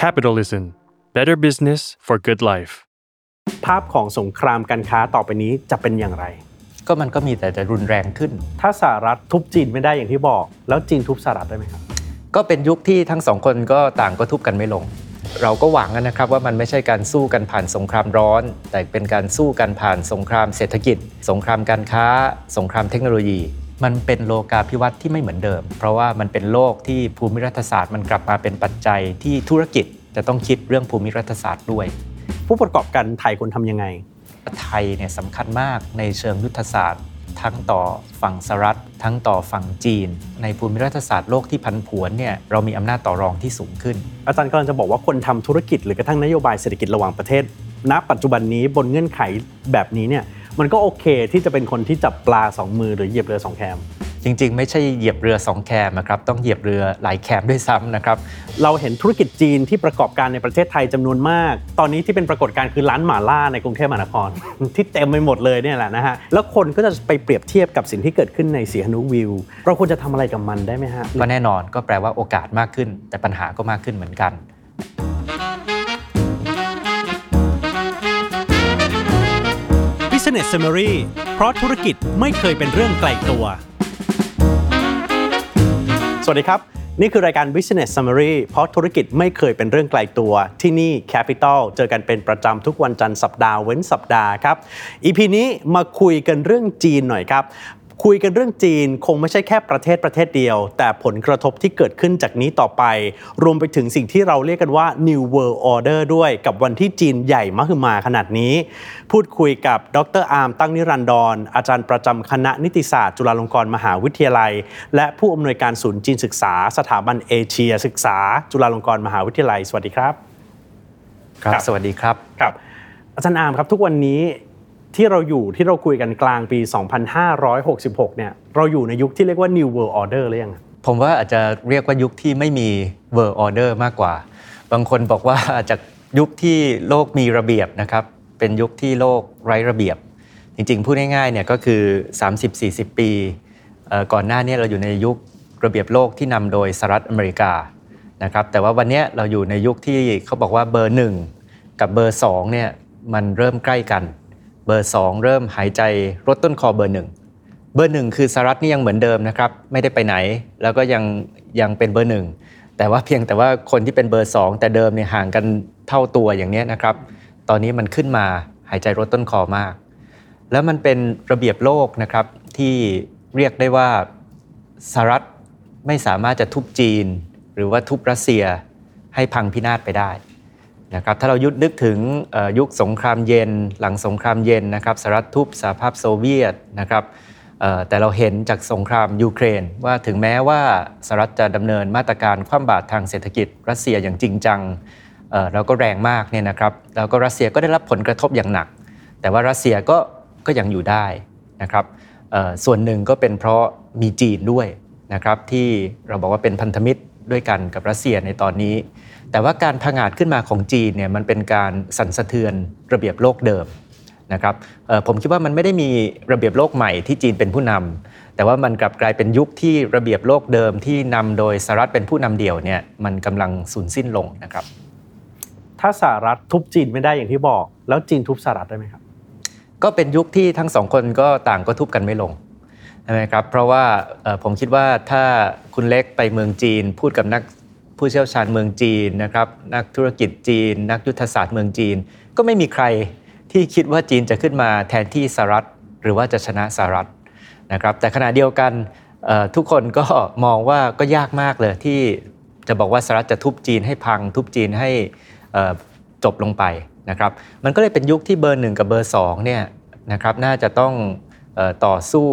Capitalism Better Business for Good Life ภาพของสงครามการค้าต่อไปนี้จะเป็นอย่างไร ก็มันก็มีแต่จะรุนแรงขึ้น ถ้าสหรัฐทุบจีนไม่ได้อย่างที่บอก แล้วจีนทุบสหรัฐได้ไหมครับ ก็เป็นยุคที่ทั้งสองคนก็ต่างก็ทุบกันไม่ลง เราก็หวังนะครับว่ามันไม่ใช่การสู้กันผ่านสงครามร้อน แต่เป็นการสู้กันผ่านสงครามเศรษฐกิจ สงครามการค้า สงครามเทคโนโลยี มันเป็นโลกาภิวัตน์ที่ไม่เหมือนเดิม เพราะว่ามันเป็นโลกที่ภูมิรัฐศาสตร์มันกลับมาเป็นปัจจัยที่ธุรกิจจะต้องคิดเรื่องภูมิรัฐศาสตร์ด้วย ผู้ประกอบการไทยควรทำยังไง ไทยเนี่ยสำคัญมากในเชิงยุทธศาสตร์ ทั้งต่อฝั่งสหรัฐ ทั้งต่อฝั่งจีน ในภูมิรัฐศาสตร์โลกที่พันผวนเนี่ยเรามีอำนาจต่อรองที่สูงขึ้น อาจารย์กำลังจะบอกว่าคนทำธุรกิจหรือกระทั่งนโยบายเศรษฐกิจระหว่างประเทศ ณ ปัจจุบันนี้บนเงื่อนไขแบบนี้เนี่ย มันก็โอเคที่จะเป็นคนที่จับปลาสองมือหรือเหยียบเรือสองแคม จริงๆ ไม่ใช่เหยียบเรือสองแคมนะครับต้องเหยียบเรือหลายแคมด้วยซ้ำนะครับ เราเห็นธุรกิจจีนที่ประกอบการในประเทศไทยจำนวนมาก ตอนนี้ที่เป็นปรากฏการณ์คือร้านหม่าล่าในกรุงเทพมหานคร ที่เต็มไปหมดเลยเนี่ยแหละนะฮะแล้วคนก็จะไปเปรียบเทียบกับสิ่งที่เกิดขึ้นในสีหนุวิว เราควรจะทำอะไรกับมันได้ไหมฮะก็แน่นอนก็แปลว่าโอกาสมากขึ้น แต่ปัญหาก็มากขึ้นเหมือนกัน Business Summary เพราะธุรกิจไม่เคยเป็นเรื่องไกลตัว สวัสดีครับ นี่คือรายการ Business Summary เพราะธุรกิจไม่เคยเป็นเรื่องไกลตัว ที่นี่ Capital เจอกันเป็นประจำทุกวันจันทร์สัปดาห์เว้นสัปดาห์ครับ EP นี้มาคุยกันเรื่องจีนหน่อยครับ คุยกันเรื่องจีนคงไม่ใช่แค่ประเทศประเทศเดียว แต่ผลกระทบที่เกิดขึ้นจากนี้ต่อไป รวมไปถึงสิ่งที่เราเรียกกันว่า New World Order ด้วยกับวันที่จีนใหญ่มหึมาขนาดนี้ พูดคุยกับดรอาร์มตั้งนิรันดรอาจารย์ประจำคณะนิติศาสตร์ จุฬาลงกรณ์มหาวิทยาลัย และผู้อำนวยการศูนย์จีนศึกษา สถาบันเอเชีย ศึกษา จุฬาลงกรณ์มหาวิทยาลัย สวัสดีครับ ครับครับสวัสดีครับครับอาจารย์อาร์มครับทุกวันนี้ ที่เราอยู่ที่เราคุยกันกลางปี 2566 เนี่ยเราอยู่ในยุคที่เรียกว่า New World Order หรือยังผมว่าอาจจะเรียกว่ายุคที่ไม่มี world order มากกว่า บางคนบอกว่าจากยุคที่โลกมีระเบียบนะครับเป็นยุคที่โลกไร้ระเบียบ จริงๆพูดง่ายๆเนี่ยก็คือ 30-40 ปีก่อนหน้านี้เราอยู่ในยุคระเบียบโลกที่นำโดยสหรัฐอเมริกานะครับแต่ว่าวันนี้เราอยู่ในยุคที่เขาบอกว่าเบอร์หนึ่งกับเบอร์สองเนี่ยมันเริ่มใกล้กัน เบอร์สองเริ่มหายใจรดต้นคอเบอร์หนึ่งเบอร์หนึ่งคือสหรัฐนี่ยังเหมือนเดิมนะครับไม่ได้ไปไหน แล้วก็ยังยังเป็นเบอร์หนึ่งแต่ว่าเพียงแต่ว่าคนที่เป็นเบอร์สองแต่เดิมเนี่ยห่างกันเท่าตัวอย่างนี้นะครับ ตอนนี้มันขึ้นมาหายใจลดต้นคอมาก แล้วมันเป็นระเบียบโลกนะครับที่เรียกได้ว่าสหรัฐไม่สามารถจะทุบจีน หรือว่าทุบรัสเซียให้พังพินาศไปได้ นะครับถ้าเรายุดนึกถึงยุคสงครามเย็น หลังสงครามเย็นนะครับสหรัฐทุบสหภาพโซเวียตนะครับแต่เราเห็นจากสงครามยูเครน ว่าถึงแม้ว่าสหรัฐจะดำเนินมาตรการคว่ำบาตรทางเศรษฐกิจ รัสเซียอย่างจริงจังเอ่อแล้วก็แรงมากเนี่ยนะครับแล้วก็รัสเซียก็ได้รับผลกระทบอย่างหนัก แต่ว่ารัสเซียก็ก็ยังอยู่ได้นะครับส่วนหนึ่งก็เป็นเพราะมีจีนด้วยนะครับที่เราบอกว่าเป็นพันธมิตรด้วยกันกับรัสเซียในตอนนี้ แต่ว่าการผงาดขึ้นมาของจีนเนี่ยมันเป็นการสั่นสะเทือนระเบียบโลกเดิมนะครับเอ่อผมคิดว่ามันไม่ได้มีระเบียบโลกใหม่ที่จีนเป็นผู้นำแต่ว่ามันกลับกลายเป็นยุคที่ระเบียบโลกเดิมที่นำโดยสหรัฐเป็นผู้นำเดี่ยวเนี่ยมันกำลังสูญสิ้นลงนะครับ ถ้าสหรัฐทุบจีนไม่ได้อย่างที่บอก แล้วจีนทุบสหรัฐได้ไหมครับ ก็เป็นยุคที่ทั้งสองคนก็ต่างก็ทุบกันไม่ลงใช่ไหมครับเพราะว่าเอ่อผมคิดว่าถ้าคุณเล็กไปเมืองจีนพูดกับนัก ผู้เชี่ยวชาญเมืองจีนนะครับนักธุรกิจจีน นักยุทธศาสตร์เมืองจีน ก็ไม่มีใครที่คิดว่าจีนจะขึ้นมาแทนที่สหรัฐ หรือว่าจะชนะสหรัฐนะครับแต่ขณะเดียวกันทุกคนก็มองว่าก็ยากมากเลยที่จะบอกว่าสหรัฐจะทุบจีนให้พัง ทุบจีนให้จบลงไปนะครับมันก็เลยเป็นยุคที่เบอร์หนึ่งกับเบอร์สองเนี่ยนะครับน่าจะต้องอต่อสู้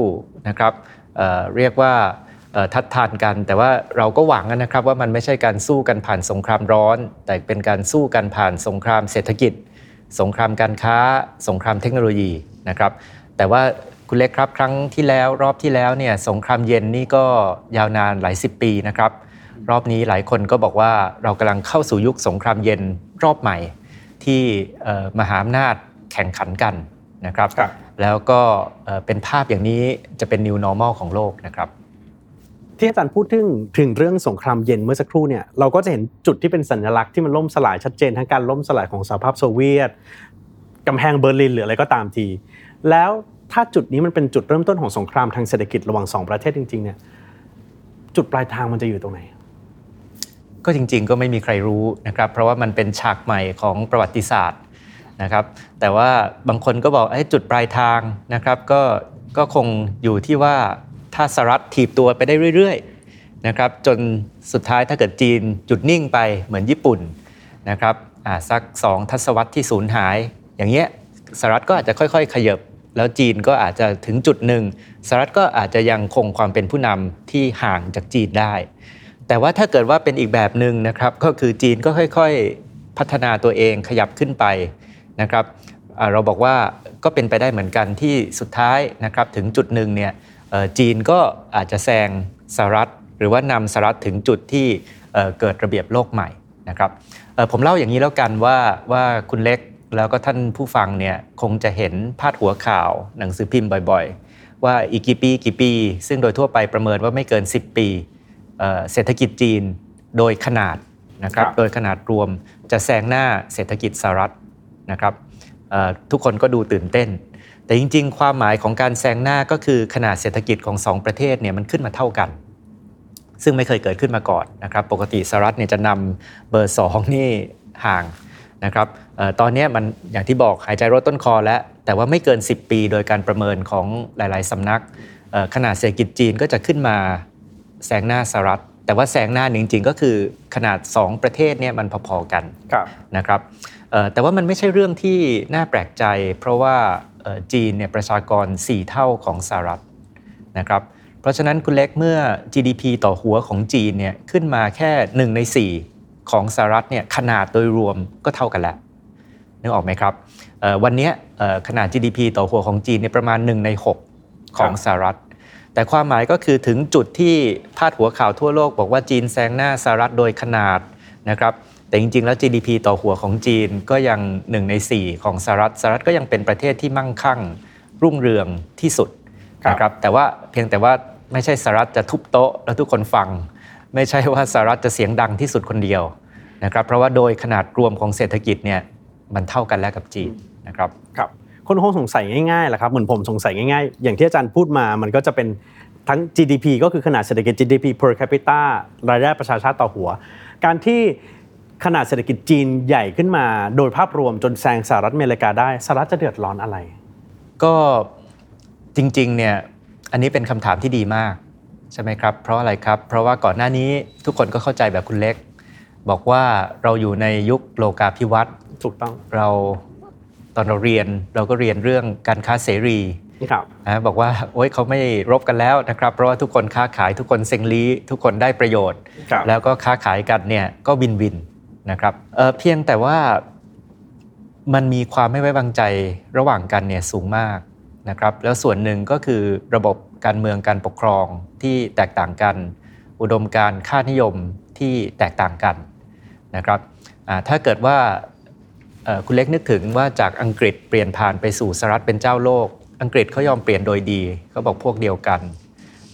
นะครับเเรียกว่า ทัดทานกัน แต่ว่าเราก็หวังนะครับว่ามันไม่ใช่การสู้กันผ่านสงครามร้อน แต่เป็นการสู้กันผ่านสงครามเศรษฐกิจ สงครามการค้า สงครามเทคโนโลยีนะครับแต่ว่าคุณเล็กครับครั้งที่แล้วรอบที่แล้วเนี่ยสงครามเย็นนี่ก็ยาวนานหลายสิบปีนะครับรอบนี้หลายคนก็บอกว่าเรากำลังเข้าสู่ยุคสงครามเย็นรอบใหม่ที่เอ่อมหาอำนาจแข่งขันกันนะครับครับแล้วก็เอ่อเป็นภาพอย่างนี้จะเป็น new normal ของโลกนะครับ ที่อาจารย์พูดถึงถึงเรื่องสงครามเย็นเมื่อสักครู่เนี่ยเราก็จะเห็นจุดที่เป็นสัญลักษณ์ที่มันล่มสลายชัดเจนทั้งการล่มสลายของสหภาพโซเวียตกำแพงเบอร์ลินหรืออะไรก็ตามที แล้วถ้าจุดนี้มันเป็นจุดเริ่มต้นของสงครามทางเศรษฐกิจระหว่างสองประเทศจริงๆเนี่ยจุดปลายทางมันจะอยู่ตรงไหน ก็จริง ๆ ก็ไม่มีใครรู้นะครับ เพราะว่ามันเป็นฉากใหม่ของประวัติศาสตร์นะครับ แต่ว่าบางคนก็บอกไอ้จุดปลายทางนะครับ ก็ก็คงอยู่ที่ว่า ถ้าสหรัฐถีบตัวไปได้เรื่อยๆนะครับจนสุดท้ายถ้าเกิดจีนจุดนิ่งไปเหมือนญี่ปุ่นนะครับสักสองทศวรรษที่สูญหาย อย่างเงี้ยสหรัฐก็อาจจะค่อยๆ ขยับแล้วจีนก็อาจจะถึงจุดหนึ่งสหรัฐก็อาจจะยังคงความเป็นผู้นำที่ห่างจากจีนได้ แต่ว่าถ้าเกิดว่าเป็นอีกแบบหนึ่งนะครับก็คือจีนก็ค่อยๆพัฒนาตัวเองขยับขึ้นไปนะครับเราบอกว่าก็เป็นไปได้เหมือนกันที่สุดท้ายนะครับถึงจุดหนึ่งเนี่ย จีนก็อาจจะแซงสหรัฐ หรือว่านำสหรัฐถึงจุดที่เอ่อเกิดระเบียบโลกใหม่นะครับเอ่อผมเล่าอย่างนี้แล้วกันว่าว่าคุณเล็กแล้วก็ท่านผู้ฟังเนี่ยคงจะเห็นพาดหัวข่าวหนังสือพิมพ์บ่อยๆ ว่าอีกกี่ปีกี่ปี ซึ่งโดยทั่วไปประเมินว่าไม่เกิน 10 ปีเอ่อเศรษฐกิจจีนโดยขนาดนะครับครับโดยขนาดรวมจะแซงหน้าเศรษฐกิจสหรัฐนะครับเอ่อทุกคนก็ดูตื่นเต้น แต่จริง ๆ ความหมายของการแซงหน้าก็คือขนาดเศรษฐกิจของสองประเทศเนี่ยมันขึ้นมาเท่ากัน ซึ่งไม่เคยเกิดขึ้นมาก่อนนะครับ ปกติสหรัฐเนี่ยจะนำเบอร์สองนี่ห่างนะครับเออตอนเนี้ยมันอย่างที่บอกหายใจรถต้นคอแล้ว แต่ว่าไม่เกิน 10 ปีโดยการประเมินของหลาย ๆสำนักเอ่อขนาดเศรษฐกิจจีนก็จะขึ้นมาแซงหน้าสหรัฐ แต่ว่าแซงหน้าจริง ๆ ก็คือขนาด 2 ประเทศเนี่ยมันพอๆกันครับนะครับเอ่อแต่ว่ามันไม่ใช่เรื่องที่น่าแปลกใจ เพราะว่าเอ่อ จีนเนี่ยประชากร 4 เท่าของสหรัฐนะครับเพราะฉะนั้นคุณเล็กเมื่อ GDP ต่อหัวของจีนเนี่ยขึ้นมาแค่ 1 ใน 4 ของสหรัฐเนี่ยขนาดโดยรวมก็เท่ากันแล้วนึกออกไหมครับวันนี้ขนาด GDP ต่อหัวของจีนเนี่ยประมาณ 1 ใน 6 ของสหรัฐ แต่ความหมายก็คือถึงจุดที่พาดหัวข่าวทั่วโลก บอกว่าจีนแซงหน้าสหรัฐโดยขนาดนะครับ แต่จริง ๆ แล้ว GDP ต่อหัวของจีนก็ยัง1ใน 4 ของสหรัฐสหรัฐก็ยังเป็นประเทศที่มั่งคั่งรุ่งเรืองที่สุดครับนะครับแต่ว่าเพียงแต่ว่าไม่ใช่สหรัฐจะทุบโต๊ะแล้วทุกคนฟัง ไม่ใช่ว่าสหรัฐจะเสียงดังที่สุดคนเดียวนะครับเพราะว่าโดยขนาดรวมของเศรษฐกิจเนี่ยมันเท่ากันแล้วกับจีนนะครับครับคนคงสงสัยง่ายๆแหละครับเหมือนผมสงสัยง่ายๆ อย่างที่อาจารย์พูดมามันก็จะเป็นทั้ง GDP ก็คือขนาดเศรษฐกิจ GDP per capita รายได้ประชาชาติต่อหัว การที่ ขนาดเศรษฐกิจจีนใหญ่ขึ้นมา โดยภาพรวมจนแซงสหรัฐอเมริกาได้สหรัฐจะเดือดร้อนอะไร ก็จริงๆเนี่ยอันนี้เป็นคำถามที่ดีมากใช่ไหมครับ เพราะอะไรครับ เพราะว่าก่อนหน้านี้ทุกคนก็เข้าใจแบบคุณเล็ก บอกว่าเราอยู่ในยุคโลกาภิวัตน์ถูกต้องเราตอนเราเรียนเราก็เรียนเรื่องการค้าเสรีครับนะบอกว่าโอ๊ยเขาไม่รบกันแล้วนะครับ เพราะว่าทุกคนค้าขายทุกคนเซ็งลีทุกคนได้ประโยชน์ครับแล้วก็ค้าขายกันเนี่ยก็วินวิน นะครับเเพียงแต่ว่ามันมีความไม่ไว้วางใจระหว่างกันเนี่ยสูงมากนะครับแล้วส่วนหนึ่งก็คือระบบการเมืองการปกครองที่แตกต่างกัน อุดมการค่านิยมที่แตกต่างกันนะครับถ้าเกิดว่าคุณเล็กนึกถึงว่าจากอังกฤษเปลี่ยนผ่านไปสู่สหรัฐเป็นเจ้าโลก อังกฤษเขายอมเปลี่ยนโดยดีเขาบอกพวกเดียวกัน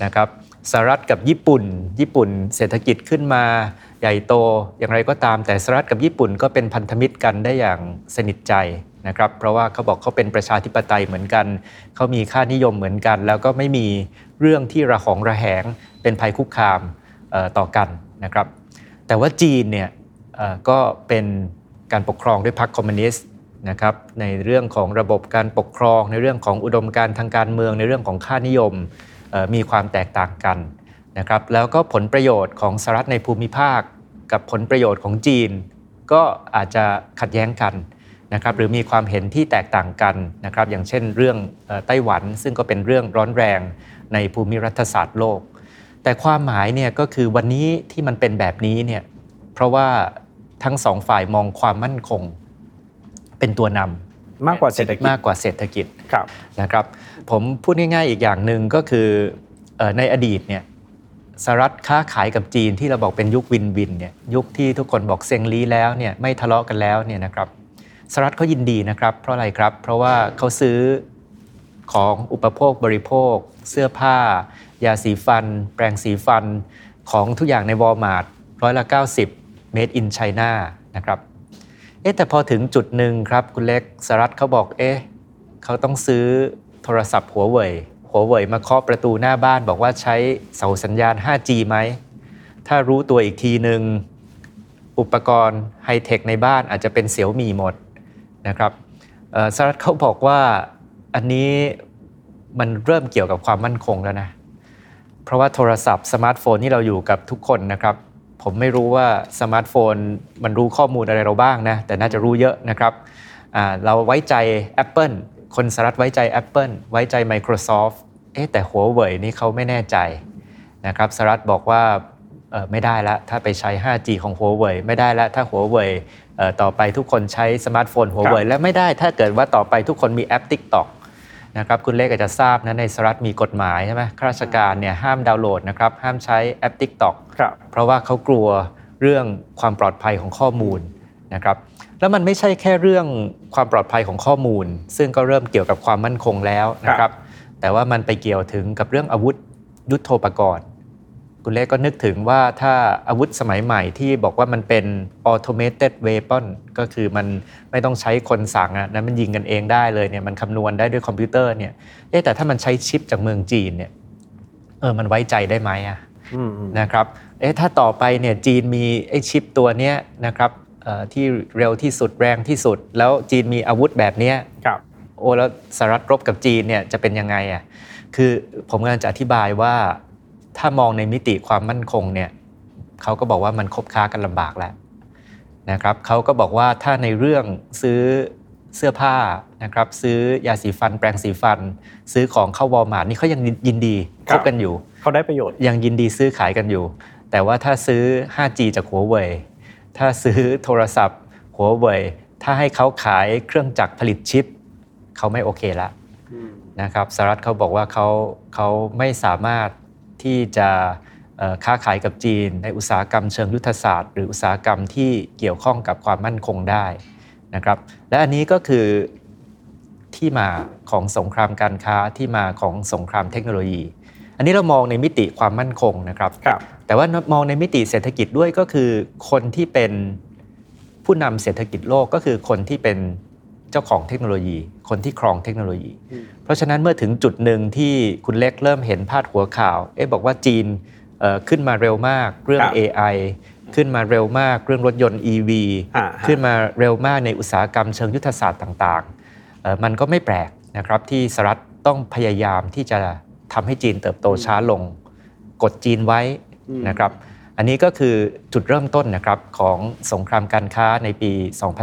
นะครับสหรัฐกับญี่ปุ่น ญี่ปุ่นเศรษฐกิจขึ้นมา ใหญ่โตอย่างไรก็ตามแต่สหรัฐกับญี่ปุ่นก็เป็นพันธมิตรกันได้อย่างสนิทใจนะครับเพราะว่าเขาบอกเขาเป็นประชาธิปไตยเหมือนกัน เขามีค่านิยมเหมือนกัน แล้วก็ไม่มีเรื่องที่ระหองระแหงเป็นภัยคุกคามต่อกันนะครับ แต่ว่าจีนเนี่ยก็เป็นการปกครองด้วยพรรคคอมมิวนิสต์นะครับในเรื่องของระบบการปกครอง ในเรื่องของอุดมการทางการเมือง ในเรื่องของค่านิยมมีความแตกต่างกัน นะครับแล้วก็ผลประโยชน์ของสหรัฐในภูมิภาค กับผลประโยชน์ของจีน ก็อาจจะขัดแย้งกันนะครับหรือมีความเห็นที่แตกต่างกันนะครับอย่างเช่นเรื่องเอ่อไต้หวันซึ่งก็เป็นเรื่องร้อนแรงในภูมิรัฐศาสตร์โลก แต่ความหมายเนี่ยก็คือวันนี้ที่มันเป็นแบบนี้เนี่ยเพราะว่าทั้งสองฝ่ายมองความมั่นคงเป็นตัวนำมากกว่าเศรษฐกิจมากกว่าเศรษฐกิจครับนะครับผมพูดง่ายๆอีกอย่างหนึ่งก็คือเอ่อในอดีตเนี่ย สหรัฐค้าขายกับจีนที่เราบอกเป็นยุควินวินเนี่ยยุคที่ทุกคนบอกเซ็งลีแล้วเนี่ยไม่ทะเลาะกันแล้วเนี่ยนะครับสหรัฐเขายินดีนะครับ เพราะอะไรครับ เพราะว่าเขาซื้อของอุปโภคบริโภค เสื้อผ้า ยาสีฟัน แปรงสีฟันของทุกอย่างในวอลมาร์ทร้อยละ 90 made in China นะครับเอ๊แต่พอถึงจุดหนึ่งครับคุณเล็กสหรัฐเขาบอกเอ๊ะเขาต้องซื้อโทรศัพท์หัวเว่ย หัวเว่ยมาเคาะประตูหน้าบ้านบอกว่าใช้เสาสัญญาณ 5G ไหม ถ้ารู้ตัวอีกทีหนึ่งอุปกรณ์ไฮเทคในบ้านอาจจะเป็นเสี่ยวมีหมดนะครับเอ่อสหรัฐเขาบอกว่าอันนี้มันเริ่มเกี่ยวกับความมั่นคงแล้วนะ เพราะว่าโทรศัพท์สมาร์ทโฟนที่เราอยู่กับทุกคนนะครับ ผมไม่รู้ว่าสมาร์ทโฟนมันรู้ข้อมูลอะไรเราบ้างนะ แต่น่าจะรู้เยอะนะครับ เราไว้ใจ Apple คนสหรัฐไว้ใจ Apple ไว้ใจ Microsoft เอ๊ะแต่หัวเว่ยนี่เขาไม่แน่ใจนะครับสหรัฐบอกว่าเอ่อไม่ได้ละถ้าไปใช้ 5G ของหัวเว่ยไม่ได้ละถ้าหัวเว่ยเอ่อต่อไปทุกคนใช้สมาร์ทโฟนหัวเว่ยละไม่ได้ถ้าเกิดว่าต่อไปทุกคนมีแอป TikTok นะครับคุณเล็กอาจจะทราบนะในสหรัฐมีกฎหมายใช่ไหมข้าราชการเนี่ยห้ามดาวน์โหลดนะครับห้ามใช้แอป TikTok ครับเพราะว่าเขากลัวเรื่องความปลอดภัยของข้อมูลนะครับแล้วมันไม่ใช่แค่เรื่องความปลอดภัยของข้อมูล ซึ่งก็เริ่มเกี่ยวกับความมั่นคงแล้วนะครับ แต่ว่ามันไปเกี่ยวถึงกับเรื่องอาวุธยุโทโธปกรณ์คุณเล็กก็นึกถึงว่าถ้าอาวุธสมัยใหม่ที่บอกว่ามันเป็น automated weapon ก็คือมันไม่ต้องใช้คนสั่งอะนะมันยิงกันเองได้เลยเนี่ยมันคำนวณได้ด้วยคอมพิวเตอร์เนี่ยเอ๊ะแต่ถ้ามันใช้ชิปจากเมืองจีนเนี่ยเออมันไว้ใจได้ไหมอะอืมอืมนะครับเอ๊ะถ้าต่อไปเนี่ยจีนมีไอ้ชิปตัวเนี้ยนะครับเอ่อที่เร็วที่สุดแรงที่สุด แล้วจีนมีอาวุธแบบเนี้ยครับ โอ้แล้วสหรัฐรบกับจีนเนี่ยจะเป็นยังไงอะคือผมกำลังจะอธิบายว่าถ้ามองในมิติความมั่นคงเนี่ยเขาก็บอกว่ามันคบค้ากันลำบากแล้วนะครับเขาก็บอกว่าถ้าในเรื่องซื้อเสื้อผ้านะครับซื้อยาสีฟันแปรงสีฟัน ซื้อของเข้าวอลมาร์ทนี่เขายังยินดีคบกันอยู่เขาได้ประโยชน์ยังยินดีซื้อขายกันอยู่ แต่ว่าถ้าซื้อ 5G จากหัวเว่ยถ้าซื้อโทรศัพท์หัวเว่ยถ้าให้เขาขายเครื่องจักรผลิตชิป เขาไม่โอเคแล้วนะครับสหรัฐเขาบอกว่าเขาเขาไม่สามารถที่จะเอ่อค้าขายกับจีน ในอุตสาหกรรมเชิงยุทธศาสตร์ หรืออุตสาหกรรมที่เกี่ยวข้องกับความมั่นคงได้นะครับและอันนี้ก็คือที่มาของสงครามการค้าที่มาของสงครามเทคโนโลยี อันนี้เรามองในมิติความมั่นคงนะครับครับแต่ว่ามองในมิติเศรษฐกิจด้วยก็คือคนที่เป็นผู้นำเศรษฐกิจโลกก็คือคนที่เป็นเจ้าของเทคโนโลยี คนที่ครองเทคโนโลยี เพราะฉะนั้นเมื่อถึงจุดหนึ่งที่คุณเล็กเริ่มเห็นพาดหัวข่าวเอ๊ะบอกว่าจีนเอ่อขึ้นมาเร็วมากเรื่องครับ AI ขึ้นมาเร็วมากเรื่องรถยนต์ EV อ่าฮะขึ้นมาเร็วมากในอุตสาหกรรมเชิงยุทธศาสตร์ต่างๆเอ่อมันก็ไม่แปลกนะครับที่สหรัฐต้องพยายามที่จะทำให้จีนเติบโตช้าลง กดจีนไว้นะครับ อันนี้ก็คือจุดเริ่มต้นนะครับของสงครามการค้าในปี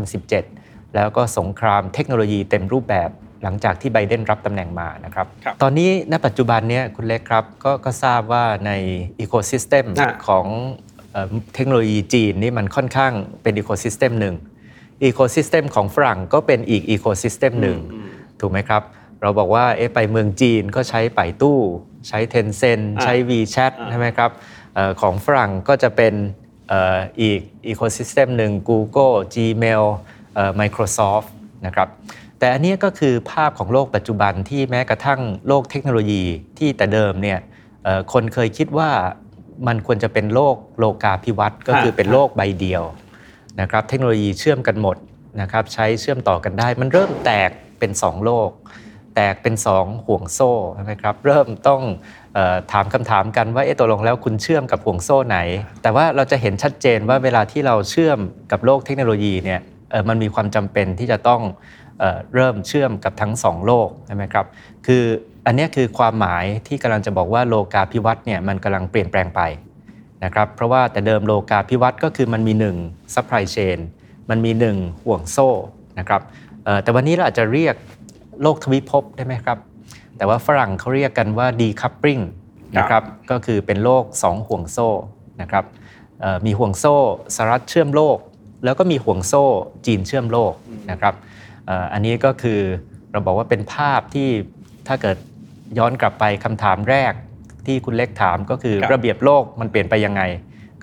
2017 แล้วก็สงครามเทคโนโลยีเต็มรูปแบบหลังจากที่ไบเดนรับตำแหน่งมานะครับครับตอนนี้ณปัจจุบันเนี้ยคุณเล็กครับก็ก็ทราบว่าใน ecosystem อ่าของเอ่อเทคโนโลยีจีนนี่มันค่อนข้างเป็น ecosystem หนึ่ง ecosystem ของฝรั่งก็เป็นอีก ecosystem หนึ่งถูกไหมครับ เราบอกว่าเอ๊ะไปเมืองจีนก็ใช้ไปตู้ ใช้ Tencent อ่าใช้ WeChat อ่าใช่ไหมครับเออของฝรั่งก็จะเป็นเอ่ออีกอีโคซิสเต็มหนึ่ง Google Gmail เอ่อ Microsoft นะครับแต่อันเนี้ยก็คือภาพของโลกปัจจุบันที่แม้กระทั่งโลกเทคโนโลยีที่แต่เดิมเนี่ยเอ่อคนเคยคิดว่ามันควรจะเป็นโลกโลกาภิวัตน์ก็คือเป็นโลกใบเดียวนะครับเทคโนโลยีเชื่อมกันหมดนะครับใช้เชื่อมต่อกันได้ มันเริ่มแตกเป็น 2 โลก แตกเป็น 2 ห่วงโซ่ใช่ไหมครับเริ่มต้องเออถามคำถามกันว่าเอ๊ะตกลงแล้วคุณเชื่อมกับห่วงโซ่ไหน แต่ว่าเราจะเห็นชัดเจนว่าเวลาที่เราเชื่อมกับโลกเทคโนโลยีเนี่ยเอ่อ มันมีความจำเป็นที่จะต้องเออเริ่มเชื่อมกับทั้งสองโลกใช่ไหมครับคืออันนี้คือความหมายที่กำลังจะบอกว่าโลกาภิวัตน์เนี่ยมันกำลังเปลี่ยนแปลงไปนะครับเพราะว่าแต่เดิมโลกาภิวัตน์ก็คือมันมี1 supply chain มันมี 1 ห่วงโซ่นะครับแต่วันนี้เราอาจจะเรียกโลกทวิภพได้ไหมครับ แต่ว่าฝรั่งเขาเรียกกันว่า decoupling นะครับก็คือเป็นโลก 2 ห่วงโซ่นะครับมีห่วงโซ่สหรัฐเชื่อมโลก แล้วก็มีห่วงโซ่จีนเชื่อมโลกนะครับเอ่ออันนี้ก็คือเราบอกว่าเป็นภาพที่ถ้าเกิดย้อนกลับไปคำถามแรกที่คุณเล็กถามก็คือครับระเบียบโลกมันเปลี่ยนไปยังไง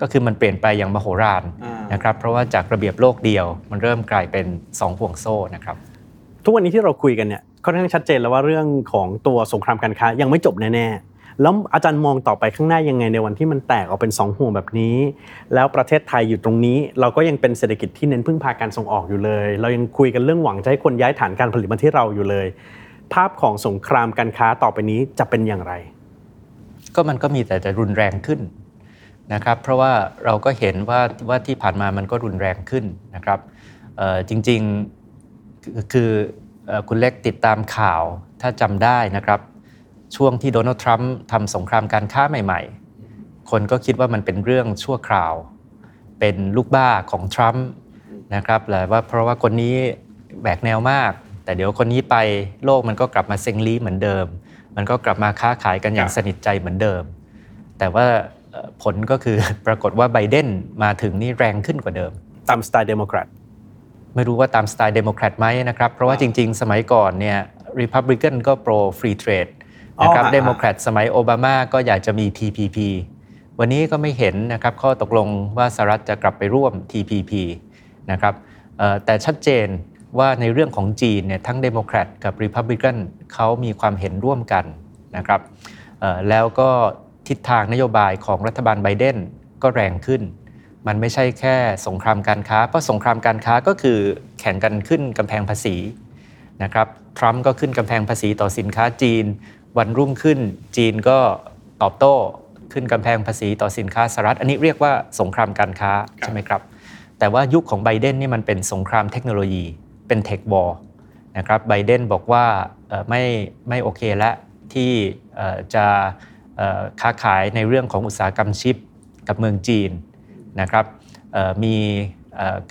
ก็คือมันเปลี่ยนไปอย่างมโหฬารอ่านนะครับเพราะว่าจากระเบียบโลกเดียว มันเริ่มกลายเป็น 2 ห่วงโซ่นะครับทุกวันนี้ที่เราคุยกันเนี่ยค่อนข้างชัดเจนแล้วว่าเรื่องของตัวสงครามการค้ายังไม่จบแน่ๆ แล้วอาจารย์มองต่อไปข้างหน้ายังไงในวันที่มันแตกออกเป็นสองห่วงแบบนี้ แล้วประเทศไทยอยู่ตรงนี้ เราก็ยังเป็นเศรษฐกิจที่เน้นพึ่งพาการส่งออกอยู่เลย เรายังคุยกันเรื่องหวังจะให้คนย้ายฐานการผลิตมาที่เราอยู่เลย ภาพของสงครามการค้าต่อไปนี้จะเป็นอย่างไร ก็มันก็มีแต่จะรุนแรงขึ้นนะครับ เพราะว่าเราก็เห็นว่าว่าที่ผ่านมามันก็รุนแรงขึ้นนะครับจริงๆคือคุณเล็กติดตามข่าวถ้าจำได้นะครับ ช่วงที่โดนัลด์ทรัมป์ทำสงครามการค้าใหม่ ๆ คนก็คิดว่ามันเป็นเรื่องชั่วคราว เป็นลูกบ้าของทรัมป์นะครับแหละว่าเพราะว่าคนนี้แหวกแนวมาก แต่เดี๋ยวคนนี้ไปโลกมันก็กลับมาเซ็งลี้เหมือนเดิม มันก็กลับมาค้าขายกันอย่างสนิทใจเหมือนเดิม แต่ว่าผลก็คือปรากฏว่าไบเดนมาถึงนี่แรงขึ้นกว่าเดิม ตามสไตล์เดโมแครตไม่รู้ว่าตามสไตล์เดโมแครตไหมนะครับ เพราะว่าจริง ๆ สมัยก่อนเนี่ยริพับลิกันก็ pro free trade นะครับเดโมแครตสมัยโอบามาก็อยากจะมี TPP วันนี้ก็ไม่เห็นนะครับข้อตกลงว่าสหรัฐจะกลับไปร่วม TPP นะครับแต่ชัดเจนว่าในเรื่องของจีนเนี่ยทั้งเดโมแครตกับริพับลิกันเขามีความเห็นร่วมกันนะครับแล้วก็ทิศทางนโยบายของรัฐบาลไบเดนก็แรงขึ้น มันไม่ใช่แค่สงครามการค้า เพราะสงครามการค้าก็คือแข่งกันขึ้นกำแพงภาษีนะครับทรัมป์ก็ขึ้นกำแพงภาษีต่อสินค้าจีน วันรุ่งขึ้นจีนก็ตอบโต้ขึ้นกำแพงภาษีต่อสินค้าสหรัฐ อันนี้เรียกว่าสงครามการค้าใช่ไหมครับ แต่ว่ายุคของไบเดนนี่มันเป็นสงครามเทคโนโลยี เป็นเทควอลนะครับไบเดนบอกว่าไม่ไม่โอเคแล้วที่จะค้าขายในเรื่องของอุตสาหกรรมชิปกับเมืองจีนนะครับมี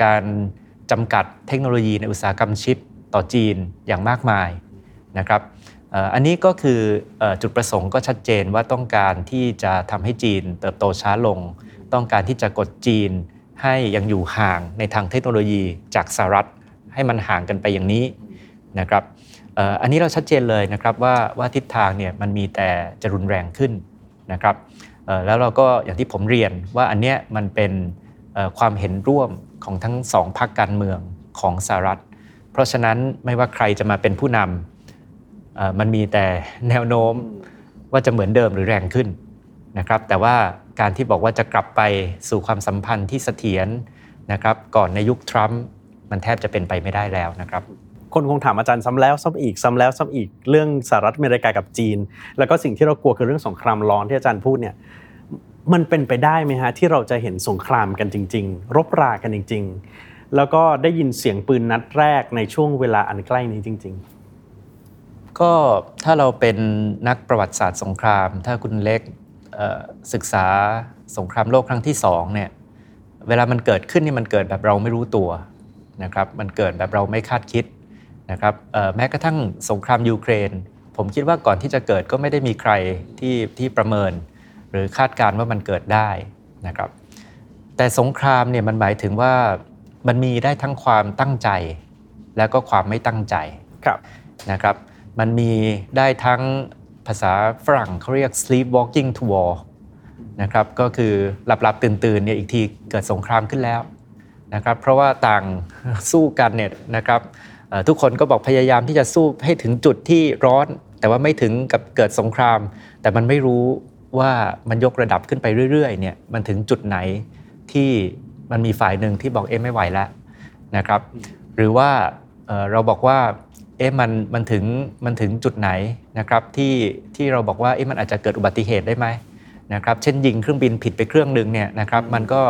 การจำกัดเทคโนโลยีในอุตสาหกรรมชิปต่อจีนอย่างมากมายนะครับ อันนี้ก็คือจุดประสงค์ก็ชัดเจนว่าต้องการที่จะทำให้จีนเติบโตช้าลง ต้องการที่จะกดจีนให้ยังอยู่ห่างในทางเทคโนโลยีจากสหรัฐให้มันห่างกันไปอย่างนี้นะครับอันนี้เราชัดเจนเลยนะครับว่าว่าทิศทางเนี่ยมันมีแต่จะรุนแรงขึ้นนะครับแล้วเราก็อย่างที่ผมเรียนว่าอันเนี้ยมันเป็นความเห็นร่วมของทั้งสองพรรคการเมืองของสหรัฐ เพราะฉะนั้นไม่ว่าใครจะมาเป็นผู้นำ มันมีแต่แนวโน้มว่าจะเหมือนเดิมหรือแรงขึ้นนะครับ แต่ว่าการที่บอกว่าจะกลับไปสู่ความสัมพันธ์ที่เสถียรนะครับ ก่อนในยุคทรัมป์มันแทบจะเป็นไปไม่ได้แล้วนะครับคนคงถามอาจารย์ซ้ำแล้วซ้ำอีกซ้าแล้วซ้ำอีกเรื่องสหรัฐอเมริกากับจีน แล้วก็สิ่งที่เรากลัวคือเรื่องสงครามร้อนที่อาจารย์พูดเนี่ยมันเป็นไปได้ไหมฮะที่เราจะเห็นสงครามกันจริง ๆ รบรากันจริง ๆ แล้วก็ได้ยินเสียงปืนนัดแรกในช่วงเวลาอันใกล้นี้จริง ๆ ก็ถ้าเราเป็นนักประวัติศาสตร์สงคราม ถ้าคุณเล็กศึกษาสงครามโลกครั้งที่สองเนี่ยเวลามันเกิดขึ้นนี่มันเกิดแบบเราไม่รู้ตัวนะครับมันเกิดแบบเราไม่คาดคิดนะครับแม้กระทั่งสงครามยูเครน ผมคิดว่าก่อนที่จะเกิดก็ไม่ได้มีใครที่ที่ประเมิน หรือคาดการณ์ว่ามันเกิดได้นะครับ แต่สงครามเนี่ยมันหมายถึงว่ามันมีได้ทั้งความตั้งใจ แล้วก็ความไม่ตั้งใจนะครับ มันมีได้ทั้งภาษาฝรั่งเขาเรียก sleepwalking to war นะครับก็คือหลับหลับตื่นตื่นเนี่ยอีกทีเกิดสงครามขึ้นแล้วนะครับเพราะว่าต่างสู้กันเนี่ยนะครับทุกคนก็บอกพยายามที่จะสู้ให้ถึงจุดที่ร้อน แต่ว่าไม่ถึงกับเกิดสงคราม แต่มันไม่รู้ว่ามันยกระดับขึ้นไปเรื่อยๆเนี่ยมันถึงจุดไหนที่มันมีฝ่ายหนึ่งที่บอกเอ๊ะไม่ไหวแล้วนะครับ หรือว่าเราบอกว่า เอ๊ะมันมันถึงมันถึงจุดไหนนะครับที่ที่เราบอกว่าเอ๊ะมันอาจจะเกิดอุบัติเหตุได้ไหมนะครับเช่นยิงเครื่องบินผิดไปเครื่องหนึ่งเนี่ยนะครับมันก็